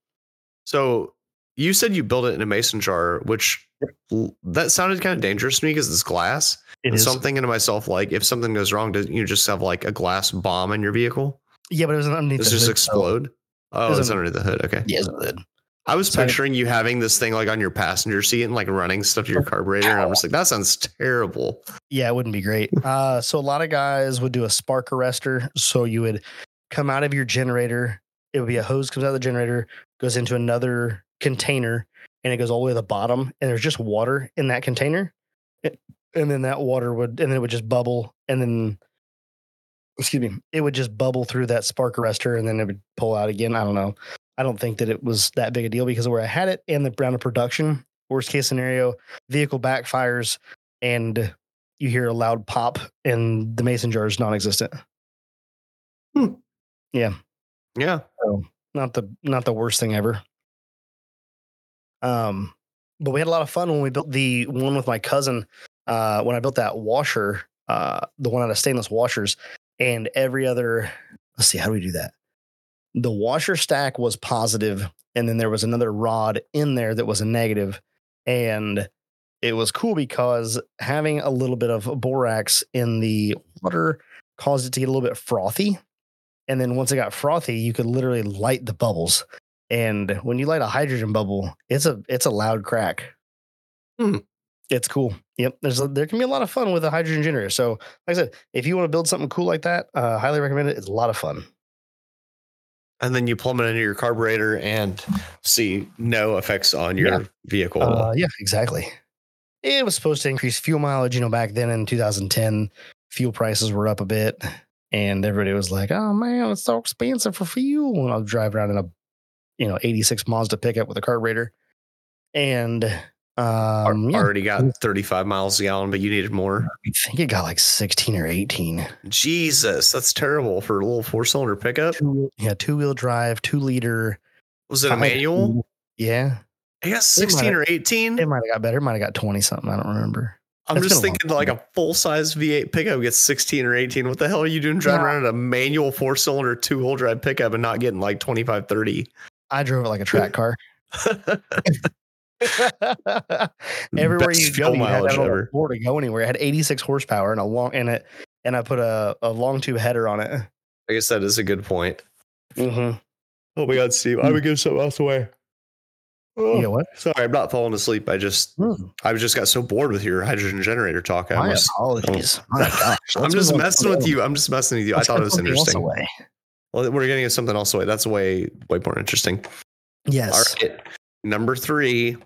So you said you built it in a mason jar, which that sounded kind of dangerous to me because it's glass. It And so I'm thinking to myself, like, if something goes wrong, doesn't you just have like a glass bomb in your vehicle? yeah, but it was underneath. Does the it just explode? Oh, it's underneath the hood. Okay. Yeah, it's. I was picturing you having this thing like on your passenger seat and like running stuff to your [laughs] carburetor. And I'm just like, that sounds terrible. Yeah, it wouldn't be great. Uh, so a lot of guys would do a spark arrestor. So you would come out of your generator. It would be a hose comes out of the generator, goes into another container, and it goes all the way to the bottom. And there's just water in that container, It- and then that water would, and then it would just bubble, and then, excuse me, it would just bubble through that spark arrestor, and then it would pull out again. I don't know. I don't think that it was that big a deal because of where I had it and the round of production. Worst case scenario, vehicle backfires and you hear a loud pop and the mason jar is non-existent. Hmm. Yeah. So not the not the worst thing ever. Um, but we had a lot of fun when we built the one with my cousin. Uh, when I built that washer, uh, the one out of stainless washers, and every other. Let's see, how do we do that? The washer stack was positive, and then there was another rod in there that was a negative, and it was cool because having a little bit of borax in the water caused it to get a little bit frothy. And then once it got frothy, you could literally light the bubbles. And when you light a hydrogen bubble, it's a it's a loud crack. Hmm. It's cool. Yep. There's a, there can be a lot of fun with a hydrogen generator. So, like I said, if you want to build something cool like that, uh, highly recommend it. It's a lot of fun. And then you plumb it into your carburetor and see no effects on your Yeah. vehicle. Uh, yeah, exactly. It was supposed to increase fuel mileage. You know, back then in 2010, fuel prices were up a bit. And everybody was like, "Oh man, it's so expensive for fuel." And I was driving around in a, you know, '86 Mazda pickup with a carburetor, and um, yeah, Already got 35 miles a gallon, but you needed more. I think it got like 16 or 18. Jesus, that's terrible for a little four cylinder pickup. Two, yeah, two wheel drive, two liter. Was it a manual? Yeah, I guess 16 or 18. it might have got better. Might have got 20 something. I don't remember. I'm just been a long thinking like a full size V8 pickup gets 16 or 18. What the hell are you doing driving Yeah. around in a manual four cylinder two wheel drive pickup and not getting like 25, 30? I drove it like a track car. [laughs] Everywhere Best you go, you had that floor to go anywhere. It had 86 horsepower and a long and it and I put a, a long tube header on it. I guess that is a good point. Mm-hmm. Oh my God, Steve. I would give something else away. You know what? Sorry, I'm not falling asleep. I just Hmm, I just got so bored with your hydrogen generator talk. I My almost, apologies. [laughs] My gosh. I'm just messing with you. I'm just messing with you. else. I thought it was put something else interesting. Well, we're getting to something else away. That's way way more interesting. Yes. All right. Number three,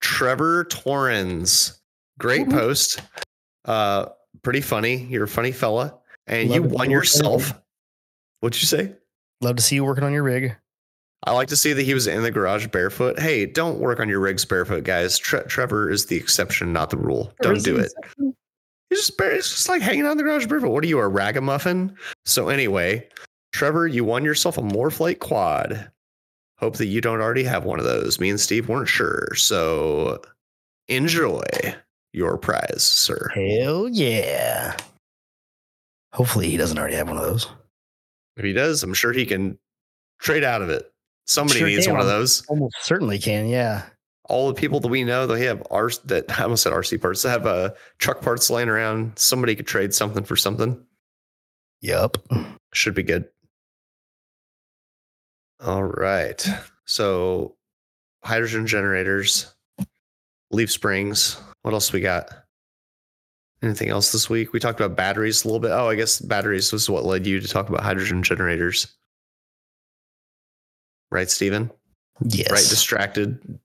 Trevor Torrens. Great Mhm. post. Uh, pretty funny. You're a funny fella. And Love you won yourself. What'd you say? Love to see you working on your rig. I like to see that he was in the garage barefoot. Hey, don't work on your rigs barefoot, guys. Tre- Trevor is the exception, not the rule. Don't do it. He's just bare, it's just like hanging out in the garage barefoot. What are you, a ragamuffin? So anyway, Trevor, you won yourself a MORRFlate quad. Hope that you don't already have one of those. Me and Steve weren't sure. So enjoy your prize, sir. Hell yeah. Hopefully he doesn't already have one of those. If he does, I'm sure he can trade out of it. Somebody Sure needs one of those. Almost certainly can, yeah. all the people that we know they have R that I almost said RC parts that have uh, truck parts laying around. Somebody could trade something for something. Yup. Should be good. All right. So hydrogen generators, leaf springs. What else we got? Anything else this week? We talked about batteries a little bit. Oh, I guess batteries was what led you to talk about hydrogen generators. Right, Steven? Yes. Right, distracted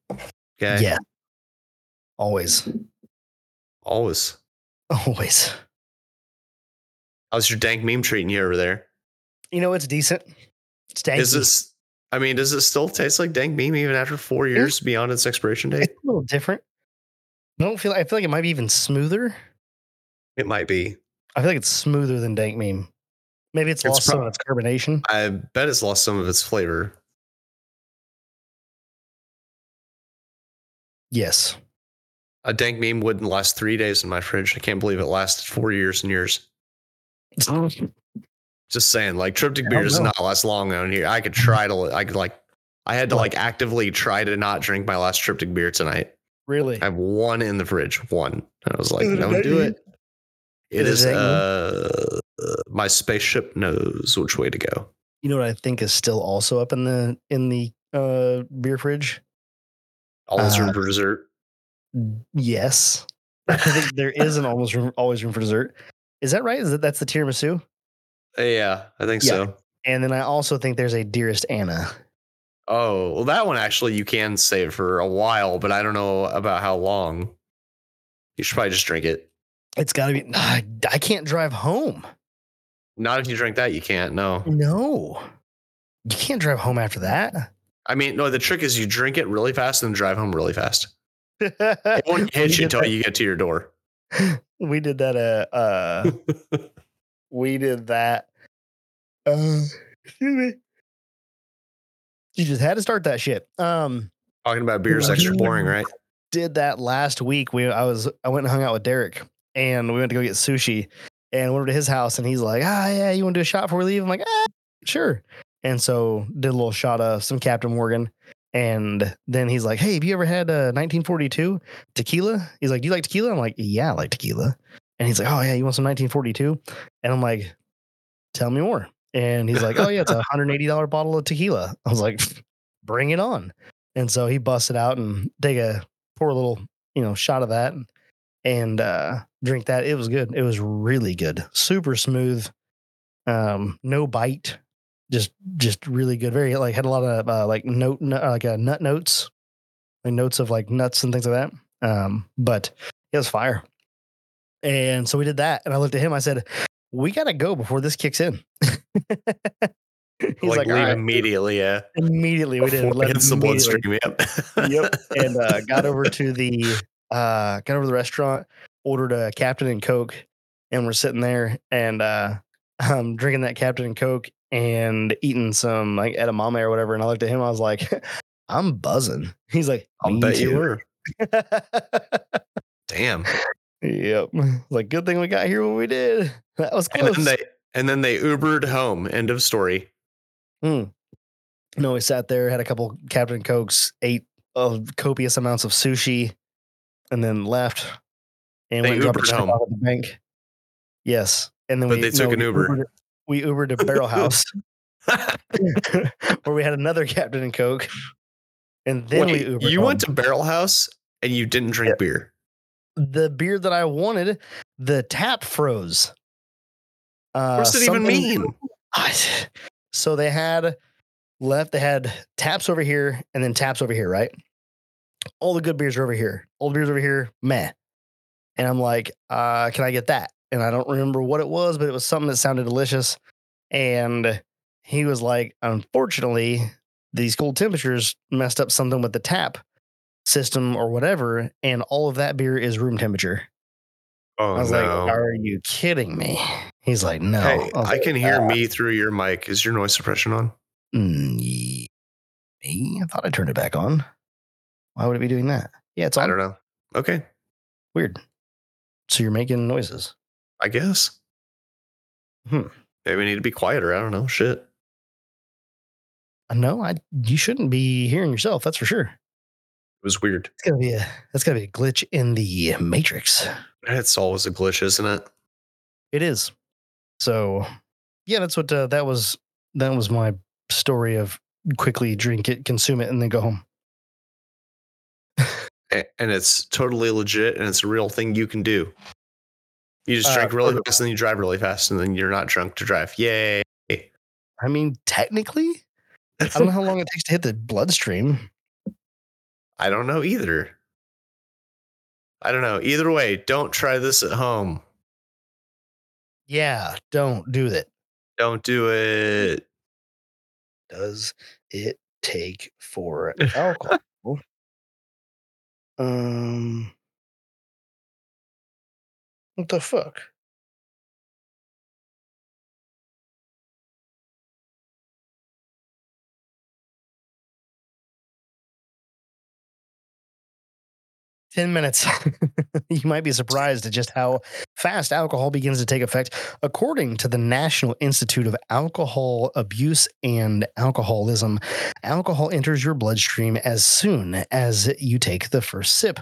guy. Yeah. Always. Always. Always. How's your dank meme treating you over there? You know, it's decent. It's danky. Is this? I mean, does it still taste like dank meme even after four years beyond its expiration date? it's a little different. I don't feel I feel like it might be even smoother. It might be. I feel like it's smoother than dank meme. Maybe it's, It's lost some of its carbonation. I bet it's lost some of its flavor. Yes. A dank meme wouldn't last three days in my fridge. I can't believe it lasted four years and years. [laughs] Just saying, like triptych beer does know. not last long down here. I could try to. I could like. I had to like actively try to not drink my last triptych beer tonight. really? I have one in the fridge. One. And I was like, don't do it. It Is is. it dank Uh, my spaceship knows which way to go. You know what I think is still also up in the in the uh beer fridge? All is room Uh, for dessert. Yes. I think there is an almost room, always room for dessert. Is that right? Is that that's the tiramisu? Yeah, I think Yeah. so. And then I also think there's a dearest Anna. Oh, well, that one actually you can save for a while, but I don't know about how long. You should probably just drink it. It's got to be. I, I can't drive home. Not if you drink that, you can't. No. No, you can't drive home after that. I mean, no, the trick is you drink it really fast and drive home really fast. It won't [laughs] hit you until you get to your door. [laughs] we did that. Uh, uh, [laughs] we did that. Uh, excuse me. You just had to start that shit. Um, Talking about beer is extra boring, right? did that last week. We I was I went and hung out with Derek and we went to go get sushi and went over to his house and he's like, ah yeah, you want to do a shot before we leave? I'm like, ah, sure. And so did a little shot of some Captain Morgan. And then he's like, Hey, have you ever had a 1942 tequila? He's like, Do you like tequila? I'm like, Yeah, I like tequila. And he's like, Oh yeah, you want some 1942? And I'm like, Tell me more. And he's like, Oh yeah, it's a [laughs] $180 bottle of tequila. I was like, Bring it on. And so he busted out and take a pour a little, you know, shot of that and, and uh, drink that. It was good. It was really good. Super smooth. Um, no bite. Just, just really good. Very like had a lot of uh, like note, uh, like uh, nut notes, like notes of like nuts and things like that. Um, but it was fire. And so we did that. And I looked at him. I said, we gotta go before this kicks in. [laughs] He's like, like, leave "All right." immediately, yeah. immediately we did Before it left hits the bloodstream. Yep. yep. And uh, [laughs] got over to the uh, got over to the restaurant, ordered a Captain and Coke, and we're sitting there and uh, [laughs] um, drinking that Captain and Coke and eating some like edamame or whatever. And I looked at him, I was like, [laughs] I'm buzzing. He's like, I'll "Me bet too." you were. [laughs] Damn. yep. Like, good thing we got here when we did. [laughs] That was And close. then they and then they Ubered home. End of story. Hmm. No, we sat there, had a couple Captain Cokes, ate uh, copious amounts of sushi, and then left. And They went and Ubered home. the bank. Yes, and then But we they took no, an Uber. We Ubered to Barrel House, [laughs] [laughs] where we had another [laughs] Captain and Coke, and then Wait, we Ubered. you went to Barrel House and you didn't drink Yeah. beer. the beer that I wanted. The tap froze. Uh, What does it even mean? [sighs] So they had left they had taps over here and then taps over here right all the good beers are over here Old beers over here meh and i'm like uh can i get that and i don't remember what it was but it was something that sounded delicious and he was like unfortunately these cold temperatures messed up something with the tap system or whatever and all of that beer is room temperature Oh i was no. like are you kidding me he's like no hey, was I like, can hear "Uh, me through your mic. Is your noise suppression on? Mm, me? I thought I turned it back on. Why would it be doing that? Yeah, it's on. I don't know. Okay. Weird. So you're making noises. I guess. Hmm. Maybe we need to be quieter. I don't know. Shit. Uh, No, I. You shouldn't be hearing yourself. That's for sure. It was weird. It's gonna be a. That's gonna be a glitch in the matrix. It's always a glitch, isn't it? It is. So, yeah, that's what uh, that was. That was my story of quickly drink it, consume it, and then go home. [laughs] And it's totally legit and it's a real thing you can do. You just Uh, drink really fast and then you drive really fast and then you're not drunk to drive. Yay. I mean, technically, I don't know how long it takes to hit the bloodstream. I don't know either. I don't know. Either way, don't try this at home. Yeah, don't do it. Don't do it. does it take for [laughs] alcohol? um, what the fuck? Ten minutes. [laughs] you might be surprised at just how fast alcohol begins to take effect. According to the National Institute of Alcohol Abuse and Alcoholism, alcohol enters your bloodstream as soon as you take the first sip.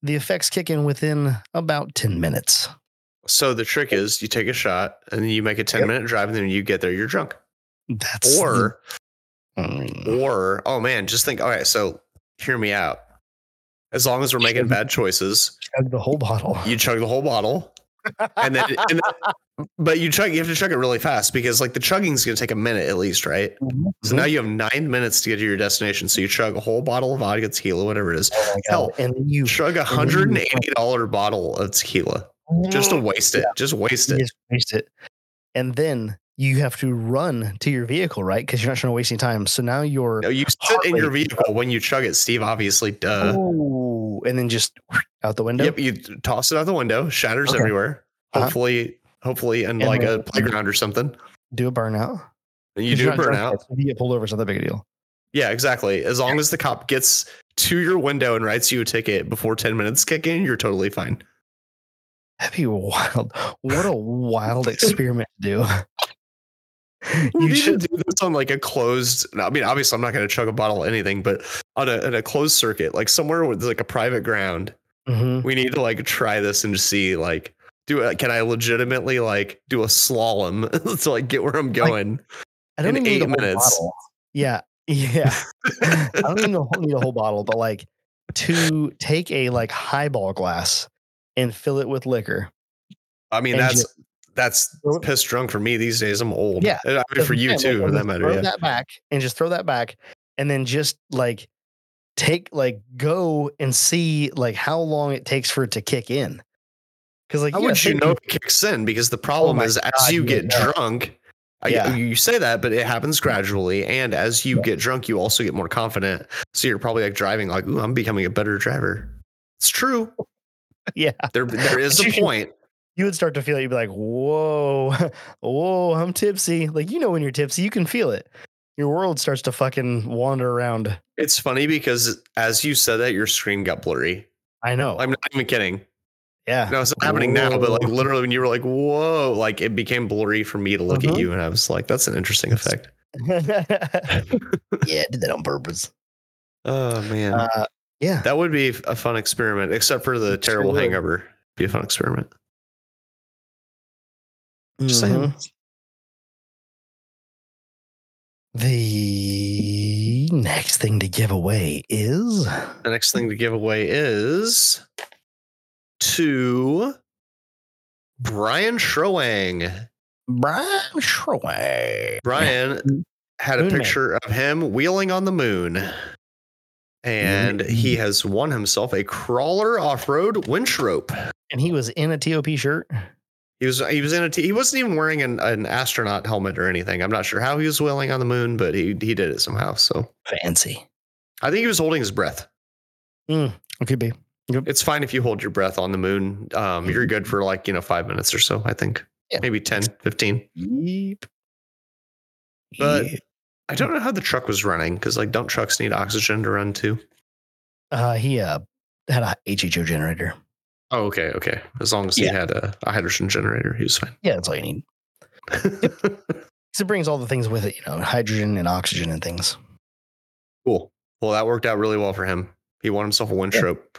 The effects kick in within about 10 minutes. So the trick is you take a shot and then you make a 10 Yep. minute drive and then you get there, you're drunk. That's the- Or, Mm. or, oh man, just think, all right, so hear me out. As long as we're making Chug- bad choices, chug the whole bottle. you chug the whole bottle. And then, [laughs] and then but you chug, you have to chug it really fast because like the chugging is going to take a minute at least, right? So now you have nine minutes to get to your destination. So you chug a whole bottle of vodka, tequila, whatever it is. Oh hell, and then you Chug a then you- hundred and eighty dollar bottle of tequila just to waste it. Just waste it. just waste it. And then you have to run to your vehicle, right? Because you're not trying to waste any time. So now you're No, you sit in your vehicle when you chug it, Steve. Obviously, duh. oh, and then just out the window. Yep, you toss it out the window, shatters Okay. everywhere. Uh-huh. Hopefully, hopefully, in And like a playground or something. Do a burnout. And you do a burnout. yet, so If you get pulled over, it's not that big a deal. Yeah, exactly. As long as the cop gets to your window and writes you a ticket before ten minutes kick in, you're totally fine. That'd be wild. What a wild experiment to do. [laughs] You should do this on like a closed. I mean, obviously, I'm not going to chug a bottle of anything, but on a, on a closed circuit, like somewhere with like a private ground, Mhm. we need to like try this and just see like do it. Can I legitimately like do a slalom [laughs] to like get where I'm going? I don't in even need eight a minutes. bottle. Yeah, [laughs] yeah. I don't even need a whole bottle, but like to take a like highball glass and fill it with liquor. I mean, And that's just- that's piss drunk for me these days. I'm old. Yeah, I mean, for you Yeah, too, for that matter. Throw Yeah. that back and just throw that back, and then just like take like go and see like how long it takes for it to kick in. Because like, How yeah, would you know it kicks in? Because the oh problem my is, as you get yeah. drunk, I- Yeah. you say that, but it happens gradually. And as you get drunk, you also get more confident. So you're probably like driving, like, "Ooh, I'm becoming a better driver." It's true. Yeah, [laughs] There, there [laughs] is a point. you would start to feel it. You'd be like, "Whoa, [laughs] whoa, I'm tipsy." Like you know, when you're tipsy, you can feel it. Your world starts to fucking wander around. It's funny because as you said that, your screen got blurry. I know. I'm not even kidding. yeah. No, it's not happening now, but like literally when you were like, "Whoa!" Like it became blurry for me to look at Mhm. you, and I was like, "That's an interesting effect." yeah, I did that on purpose. Oh man, Uh, yeah. that would be a fun experiment. Except for the sure terrible would. hangover, be a fun experiment. Just saying. Mhm. The next thing to give away is The next thing to give away is to Brian Schroang. Brian Schroay. Brian had a picture of him wheeling on the moon. Mm-hmm. And he has won himself a crawler off-road winch rope. And he was in a TOP shirt. He was he was in a t- he wasn't even wearing an, an astronaut helmet or anything. I'm not sure how he was wheeling on the moon, but he he did it somehow. So Fancy. I think he was holding his breath. It could be. It's fine if you hold your breath on the moon. Um, you're mm-hmm. good for like you know five minutes or so. I think Yeah. maybe 10, 15. Yep. But-. I don't know how the truck was running because like don't trucks need oxygen to run too? Uh, he uh, had a HHO generator. Oh, okay, okay. As long as he had a, a hydrogen generator, he was fine. Yeah, that's all you need. 'Cause [laughs] it brings all the things with it, you know, hydrogen and oxygen and things. cool. Well, that worked out really well for him. He won himself a winch Yeah. rope.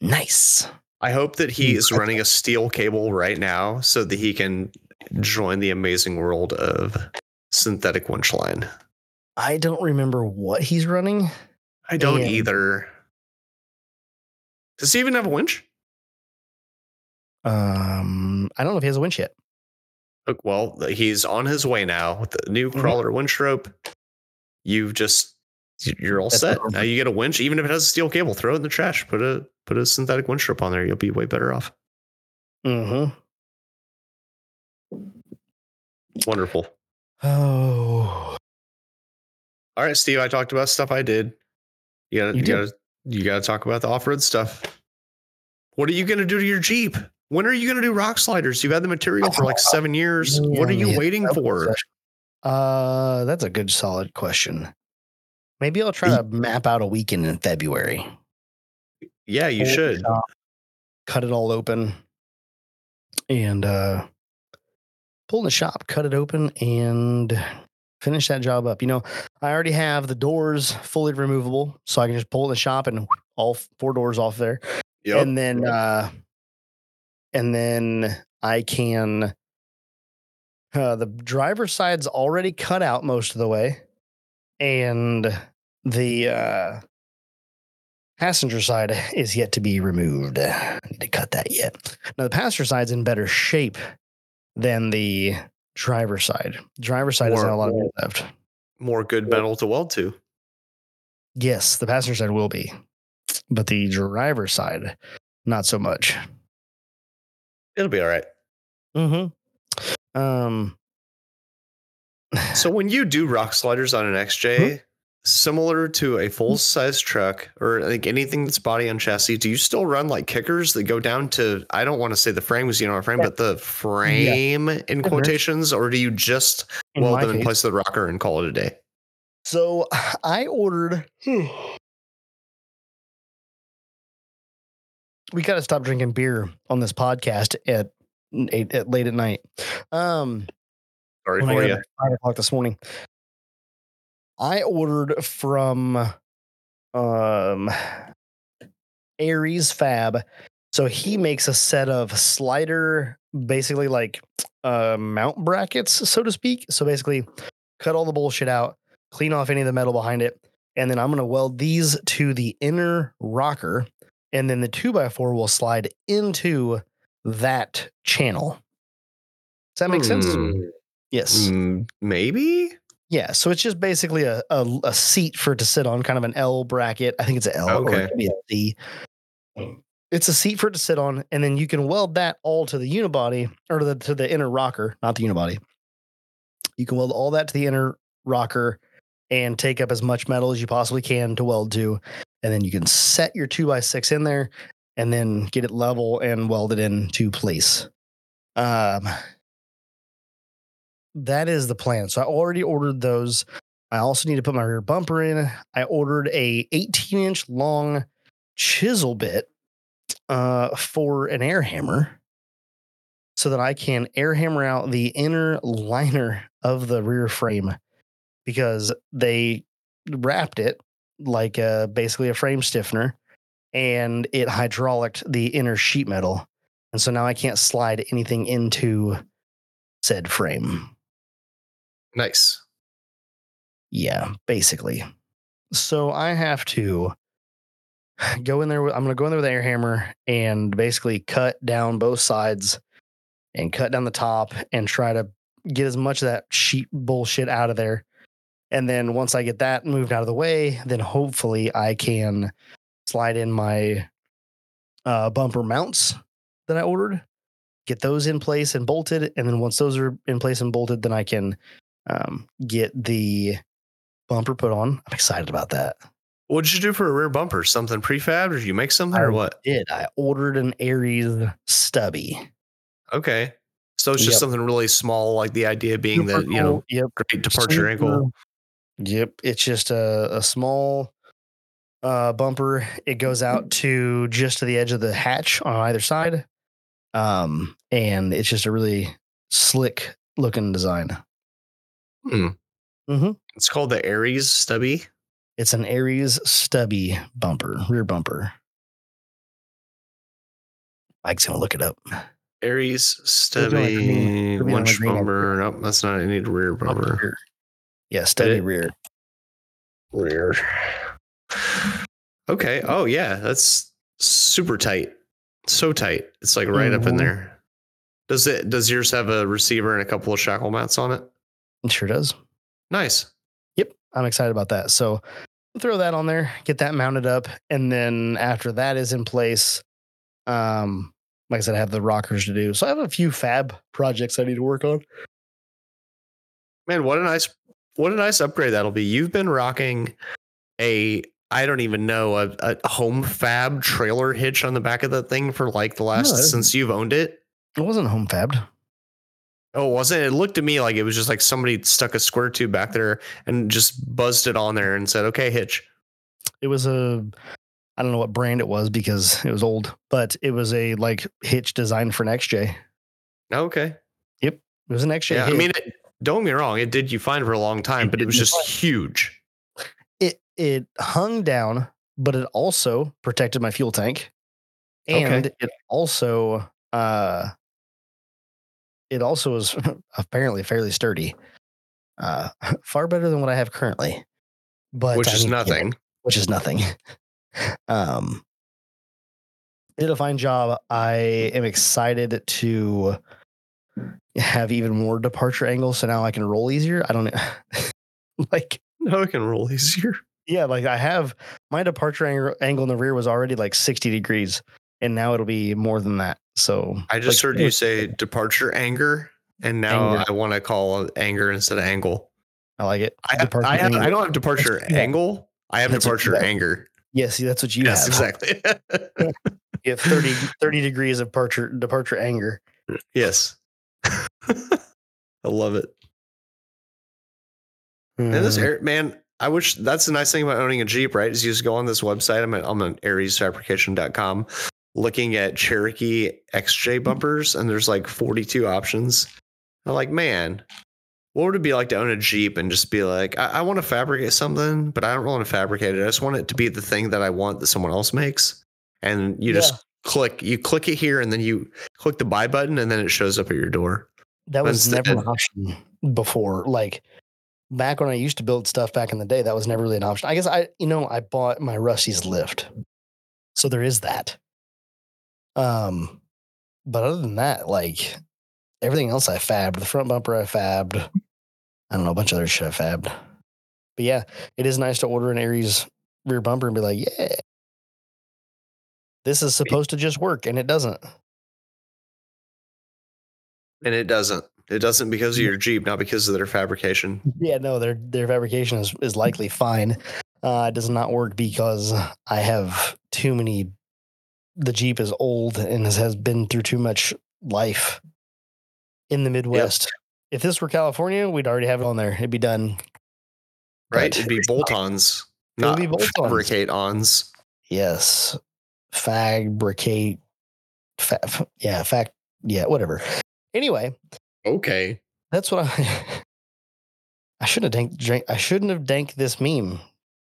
Nice. I hope that he Mm, is running a steel cable right now so that he can join the amazing world of synthetic winch line. I don't remember what he's running. I don't And- either. Does he even have a winch? Um, I don't know if he has a winch yet. Look, Well, he's on his way now with the new Mhm. crawler winch rope. You've just you're all That's set. Now you get a winch, even if it has a steel cable. Throw it in the trash. Put a put a synthetic winch rope on there. You'll be way better off. Mm-hmm. Wonderful. Oh, All right, Steve. I talked about stuff I did. You gotta You you, gotta you gotta talk about the off road stuff. What are you gonna do to your Jeep? When are you gonna do rock sliders? You've had the material for like seven years. what are you Yeah, waiting for? Uh, that's a good solid question. Maybe I'll try to map out a weekend in February. Yeah, you should. shop, cut it all open, and uh, pull in the shop, cut it open, and finish that job up. You know, I already have the doors fully removable, so I can just pull in the shop and all four doors off there. Yep. and then uh and then i can uh the driver's side's already cut out most of the way and the uh passenger side is yet to be removed i need to cut that yet now the passenger side's in better shape than the driver's side driver's side doesn't a lot of meat left More good metal to weld to. yes the passenger side will be but the driver's side not so much It'll be all right. Mm-hmm. Um. [sighs] So when you do rock sliders on an XJ, similar to a full size truck or like anything that's body on chassis, do you still run like kickers that go down to I don't want to say the frame was you know frame, Yeah. but the frame in quotations, or do you just in weld them in place of the rocker and call it a day? So I ordered. we gotta stop drinking beer on this podcast at eight at late at night. Um, Sorry for you. five o'clock this morning. I ordered from um Aries Fab. So he makes a set of slider, basically like uh mount brackets, so to speak. So basically cut all the bullshit out, clean off any of the metal behind it, and then I'm gonna weld these to the inner rocker, and then the two by four will slide into that channel. Does that make sense? Hmm. Yes. Mm, maybe. Yeah, so it's just basically a, a a seat for it to sit on, kind of an L bracket. I think it's an L or Okay. it could be a C. it's a seat for it to sit on, and then you can weld that all to the unibody or to the, to the inner rocker, not the unibody. You can weld all that to the inner rocker and take up as much metal as you possibly can to weld to. And then you can set your two by six in there and then get it level and weld it into place. Um, that is the plan. So I already ordered those. I also need to put my rear bumper in. I ordered a 18 inch long chisel bit uh, for an air hammer so that I can air hammer out the inner liner of the rear frame because they wrapped it like a, basically a frame stiffener and it hydraulicked the inner sheet metal. And so now I can't slide anything into said frame. Nice. Yeah, basically. So I have to go in there. I'm going to go in there with an air hammer and basically cut down both sides and cut down the top and try to get as much of that sheet bullshit out of there. And then once I get that moved out of the way, then hopefully I can slide in my uh, bumper mounts that I ordered, get those in place and bolted. And then once those are in place and bolted, then I can um, get the bumper put on. I'm excited about that. What did you do for a rear bumper? Something prefab? Or did you make something or what? Did I ordered an Aries stubby? Okay. So it's just Yep. something really small, like the idea being Super that, you know, cool. yep, great departure angle. Super- Yep, it's just a, a small uh, bumper. It goes out to just to the edge of the hatch on either side, um, and it's just a really slick looking design. Hmm. Mhm. It's called the Aries Stubby. It's an Aries stubby bumper, rear bumper. Mike's gonna look it up. Aries It'll be on the Stubby green- it'll be on the winch green bumper. Nope, that's not. I need a rear bumper. Yeah, stubby rear. Rear. Okay. Oh yeah, that's super tight. So tight. It's like right up in Mhm. there. Does it? Does yours have a receiver and a couple of shackle mounts on it? It sure does. Nice. Yep, I'm excited about that. So throw that on there, get that mounted up, and then after that is in place, um, like I said, I have the rockers to do. So I have a few fab projects I need to work on. Man, what a nice what a nice upgrade that'll be. You've been rocking a I don't even know a, a home fab trailer hitch on the back of that thing for like the last that's- since you've owned it. It wasn't home fabbed. Oh, wasn't it? It looked to me like it was just like somebody stuck a square tube back there and just buzzed it on there and said, "Okay, hitch." It was a I don't know what brand it was because it was old, but it was a like hitch designed for an XJ. Okay. Yep, it was an XJ. Yeah, I mean, it, don't get me wrong, it did you fine for a long time, It but it was just huge. it it hung down, but it also protected my fuel tank, and Okay. it also uh, it also was [laughs] apparently fairly sturdy, uh, [laughs] far better than what I have currently. But which I is need to get it, nothing. [laughs] which is nothing. um, did a fine job. I am excited to have even more departure angles, so now I can roll easier. I don't like No, I can roll easier. yeah, like I have my departure ang- angle in the rear was already like 60 degrees, and now it'll be more than that. So I just like, heard you say departure anger, and now Anger. I want to call anger instead of angle. I like it. I have, I, have. I don't have departure angle. I have departure have. anger. Yeah, see, that's what you yes, have. exactly. [laughs] You have 30, [laughs] 30 degrees of departure departure anger. yes. [laughs] I love it. And this Mm, air, man, I wish that's the nice thing about owning a Jeep, right? Is you just go on this website. I'm at, I'm on ariesfabrication.com looking at Cherokee XJ bumpers, and there's like 42 options. I'm like, man, what would it be like to own a Jeep and just be like, I, I want to fabricate something, but I don't want to fabricate it. I just want it to be the thing that I want that someone else makes. And you just click, you click it here, and then you click the buy button, and then it shows up at your door. that was instead- never an option before. Like back when I used to build stuff back in the day, that was never really an option. I guess I, you know, I bought my Rusty's lift, so there is that. Um, but other than that, like everything else, I fabbed. The front bumper, I fabbed. I don't know a bunch of other shit I fabbed. But yeah, it is nice to order an Aries rear bumper and be like, yeah, This is supposed to just work, and it doesn't. And it doesn't. It doesn't because of your Jeep, not because of their fabrication. Yeah, no, their their fabrication is, is likely fine. Uh, it does not work because I have too many. The Jeep is old and has, has been through too much life in the Midwest. If this were California, we'd already have it on there. It'd be done. Right? But- It'd be bolt-ons, not be bolt-ons. fabricate-ons. Yes, fabricate. Fa- f- yeah, fact. Yeah, whatever. Anyway, Okay. that's what I. [laughs] I shouldn't have dank, drank. I shouldn't have dank this meme.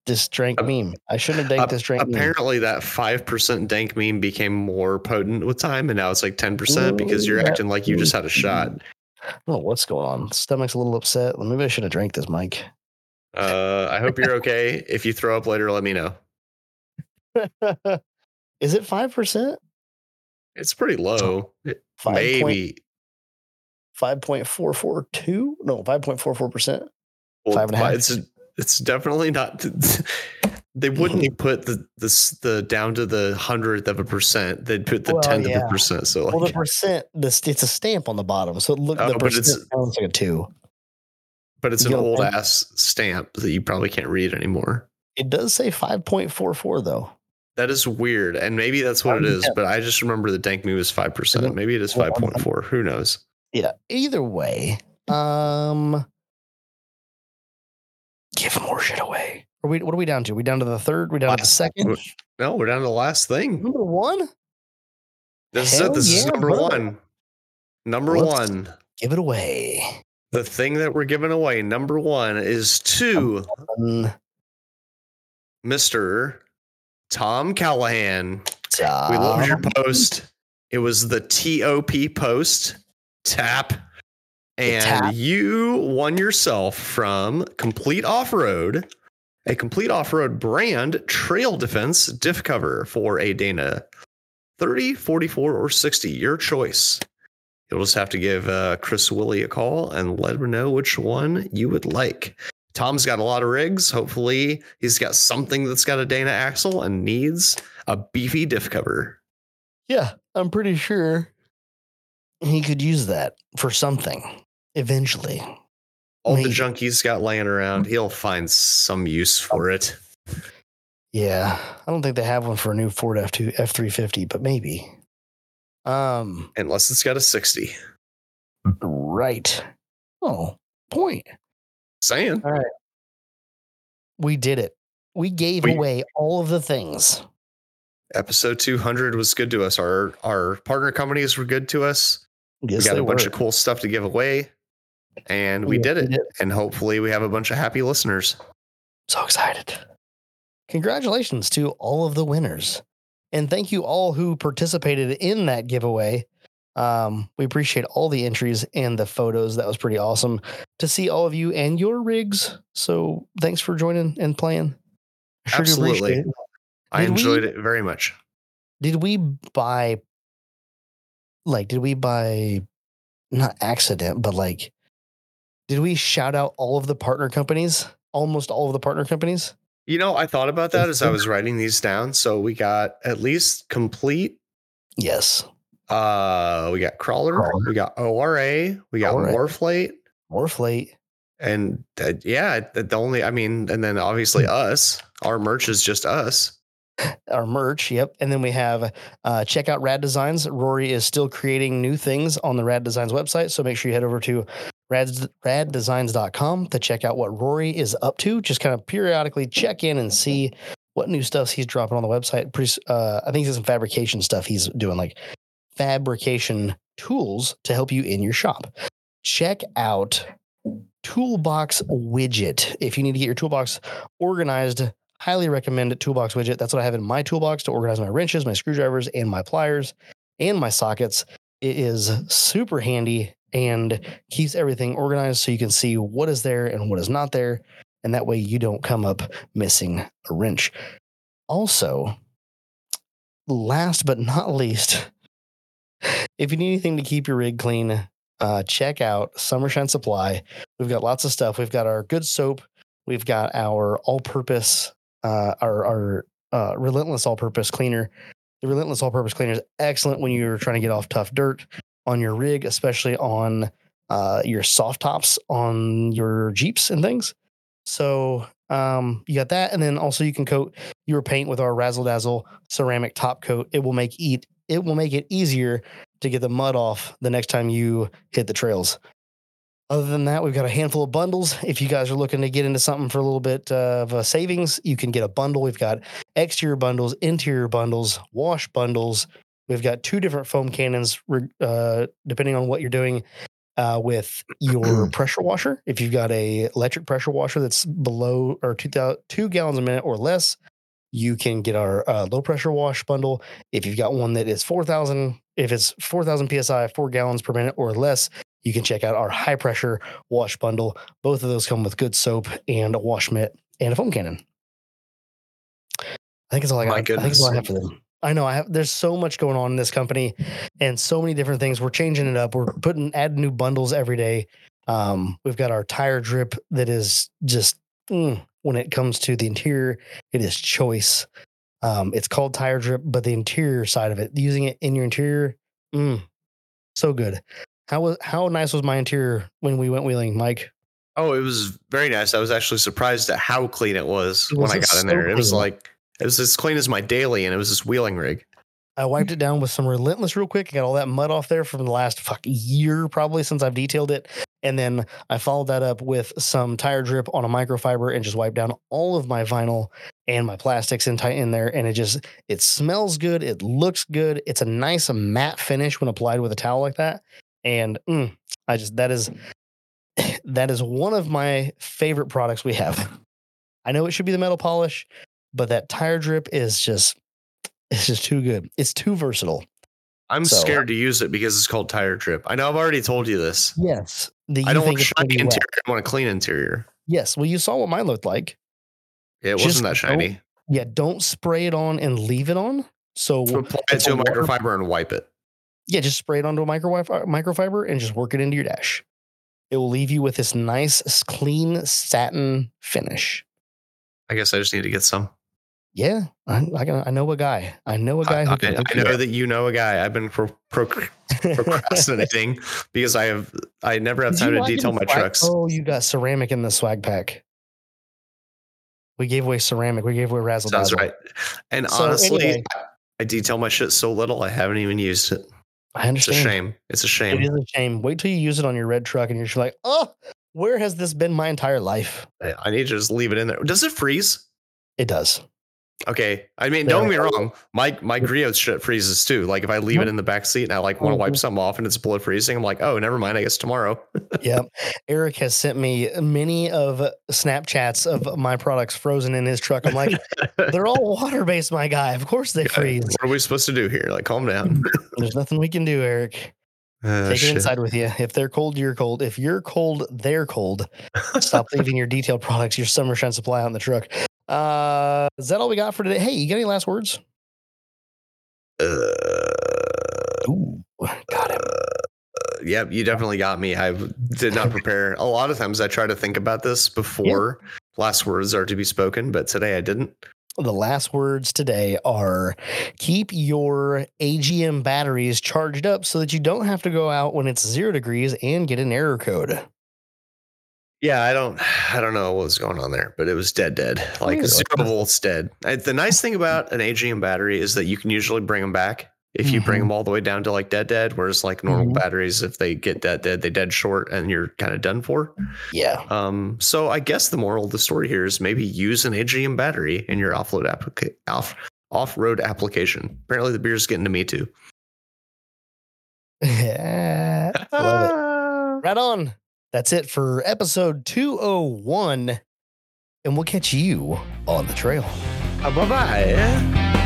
This drank Ap- meme. I shouldn't have dank Ap- this meme. Apparently, that five percent dank meme became more potent with time, and now it's like ten percent because you're acting like you just had a shot. Oh, what's going on? Stomach's a little upset. Maybe I should have drank this, Mike. Uh, I hope you're okay. if you throw up later, let me know. [laughs] Is it five percent? It's pretty low. It- Five maybe. five point four four two? No, five point four four percent. Well, five and a. It's it's definitely not. [laughs] They wouldn't put the this the down to the hundredth of a percent. They'd put the Well, tenth of a percent. So like, Well, the percent, this it's a stamp on the bottom, so it look Oh, the but percent it's- sounds like a two. but it's you an old think- ass stamp that you probably can't read anymore. It does say five point four four though. That is weird, and maybe that's what it is. yeah. But I just remember the dank me was five percent. Maybe it is five point four. Who knows? Yeah. Either way, um, give more shit away. Are we? What are we down to? we down to the third? we down to the second? No, we're down to the last thing. Number one? This is Hell it. This is number brother. one. Number Let's- one. Give it away. The thing that we're giving away, number one, is to Um, Mr. Tom Callahan. We Tom. loved your post. It was the TOP post tap. And you won yourself from Complete Off Road, a Complete Off Road brand trail defense diff cover for a Dana 30, 44, or 60. Your choice. You'll just have to give uh, Chris Willie a call and let him know which one you would like. Tom's got a lot of rigs. Hopefully, he's got something that's got a Dana axle and needs a beefy diff cover. Yeah, I'm pretty sure he could use that for something eventually. All Maybe. the junk he's got laying around, he'll find some use for it. Yeah, I don't think they have one for a new Ford F2 F350, but maybe. Um, Unless it's got a 60. right. Oh, point. Saying. All right. We did it. We gave We- away all of the things. Episode 200 was good to us. Our our partner companies were good to us. Yes, we got a bunch were. of cool stuff to give away. And we Yeah, did we it. did. And hopefully we have a bunch of happy listeners. So excited. Congratulations to all of the winners. And thank you all who participated in that giveaway. Um, we appreciate all the entries and the photos. That was pretty awesome to see all of you and your rigs. So thanks for joining and playing. Sure Absolutely. I Did we- enjoyed it very much. Did we buy like did we buy not accident, but like did we shout out all of the partner companies? Almost all of the partner companies? You know, I thought about that as I was writing these down. So we got at least complete. Yes. Uh, we got crawler, Crawler. we got ORA, we got ORA. MORRFlate, MORRFlate. and uh, yeah, the the only I mean, and then obviously Hmm. us. Our merch is just us. our merch. Yep. And then we have uh, check out Rad Designs. Rory is still creating new things on the Rad Designs website. So make sure you head over to rad, raddesigns.com to check out what Rory is up to. Just kind of periodically check in and see what new stuff he's dropping on the website. Pretty, uh, I think he's some fabrication stuff he's doing, like fabrication tools to help you in your shop. Check out Toolbox Widget. If you need to get your toolbox organized, highly recommend Toolbox Widget. That's what I have in my toolbox to organize my wrenches, my screwdrivers, and my pliers and my sockets. It is super handy and keeps everything organized so you can see what is there and what is not there. And that way you don't come up missing a wrench. Also, last but not least, [laughs] if you need anything to keep your rig clean, uh, check out Summershine Supply. We've got lots of stuff. We've got our good soap. We've got our all-purpose, uh, our our uh, relentless all-purpose cleaner. The Relentless All Purpose Cleaner is excellent when you're trying to get off tough dirt on your rig, especially on uh, your soft tops on your Jeeps and things. So um, you got that, and then also you can coat your paint with our Razzle Dazzle ceramic top coat. It will make eat it will make it easier to get the mud off the next time you hit the trails. Other than that, we've got a handful of bundles. If you guys are looking to get into something for a little bit of a savings, you can get a bundle. We've got exterior bundles, interior bundles, wash bundles. We've got two different foam cannons, uh, depending on what you're doing uh, with your pressure washer. If you've got a electric pressure washer that's below or two, two gallons a minute or less, you can get our uh, low pressure wash bundle. If you've got one that is 4,000, if it's 4,000 psi, four gallons per minute or less, you can check out our high pressure wash bundle. Both of those come with good soap and a wash mitt and a foam cannon. I think it's all I got. I think it's all I have for them. I know I have there's so much going on in this company and so many different things. We're changing it up. We're putting adding new bundles every day. Um, we've got our tire drip that is just mm, when it comes to the interior, it is choice. Um, it's called tire drip, but the interior side of it, using it in your interior, mm, so good. How was how nice was my interior when we went wheeling, Mike? Oh, it was very nice. I was actually surprised at how clean it was, it when I got in there. Clean. It was like it was as clean as my daily, and it was this wheeling rig. I wiped it down with some relentless real quick. I got all that mud off there from the last fuck year, probably since I've detailed it. And then I followed that up with some tire drip on a microfiber and just wiped down all of my vinyl and my plastics in tight in there. And it just it smells good. It looks good. It's a nice matte finish when applied with a towel like that. And mm, I just that is [clears throat] that is one of my favorite products we have. I know it should be the metal polish, but that tire drip is just [laughs] it's just too good. It's too versatile. I'm so, scared to use it because it's called tire drip. I know I've already told you this. Yes. The, I don't want shiny interior. I want a clean interior. Yes. Well, you saw what mine looked like. Yeah, it just wasn't that shiny. Yeah, don't spray it on and leave it on. So, so apply it to a microfiber and wipe it. Yeah, just spray it onto a microfiber, microfiber and just work it into your dash. It will leave you with this nice, clean satin finish. I guess I just need to get some. Yeah, I, I, I know a guy. I know a uh, guy who can. I, I know that you know a guy. I've been pro, pro, procrastinating [laughs] because I have. I never have time to detail my swag? trucks. Oh, you got ceramic in the swag pack. We gave away ceramic. We gave away razzle. Sounds right. And so honestly, anyway, I detail my shit so little. I haven't even used it. I understand. It's a shame. It's a shame. It is a shame. Wait till you use it on your red truck, and you're just like, oh, where has this been my entire life? I need to just leave it in there. Does it freeze? It does. Okay. I mean, don't get me wrong. My my Griot shit freezes too. Like if I leave it in the back seat and I like want to wipe mm-hmm. something off and it's below freezing, I'm like, oh, never mind. I guess tomorrow. [laughs] yep. Eric has sent me many of Snapchats of my products frozen in his truck. I'm like, they're all [laughs] water based, my guy. Of course they freeze. What are we supposed to do here? Like, calm down. There's nothing we can do, Eric. Uh, Take shit. it inside with you. If they're cold, you're cold. If you're cold, they're cold. Stop leaving your detailed products, your summer shine supply on the truck. Uh, is that all we got for today? Hey, you got any last words? Uh, Ooh, got him. Uh, yep, you definitely got me. I did not [laughs] prepare. A lot of times I try to think about this before yeah. last words are to be spoken, but today I didn't. The last words today are keep your AGM batteries charged up so that you don't have to go out when it's zero degrees and get an error code. Yeah, I don't, [sighs] I don't know what was going on there, but it was dead, dead, like zero volts dead. I, the nice thing about an AGM battery is that you can usually bring them back if you mm-hmm. bring them all the way down to like dead, dead. Whereas like normal mm-hmm. batteries, if they get dead, dead, they dead short, and you're kind of done for. Yeah. Um. So I guess the moral of the story here is maybe use an AGM battery in your offload application, off off road application. Apparently, the beer's getting to me too. Yeah. [laughs] Love it. [laughs] Right on. That's it for episode 201. And we'll catch you on the trail. Bye bye.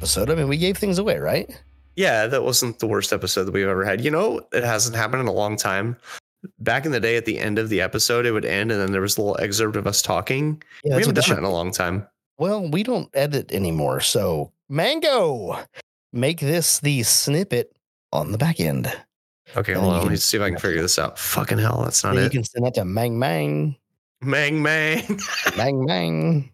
Episode. I mean, we gave things away, right? Yeah, that wasn't the worst episode that we've ever had. You know, it hasn't happened in a long time. back in the day at the end of the episode, it would end and then there was a little excerpt of us talking. Yeah, we haven't done that in a long time. Well, we don't edit anymore. So, Mango, make this the snippet on the back end. Okay, And hold on. Let me see if I can figure this out. Fucking hell, that's not Then you can send that to Mang Mang, Mang Mang. [laughs] Mang Mang.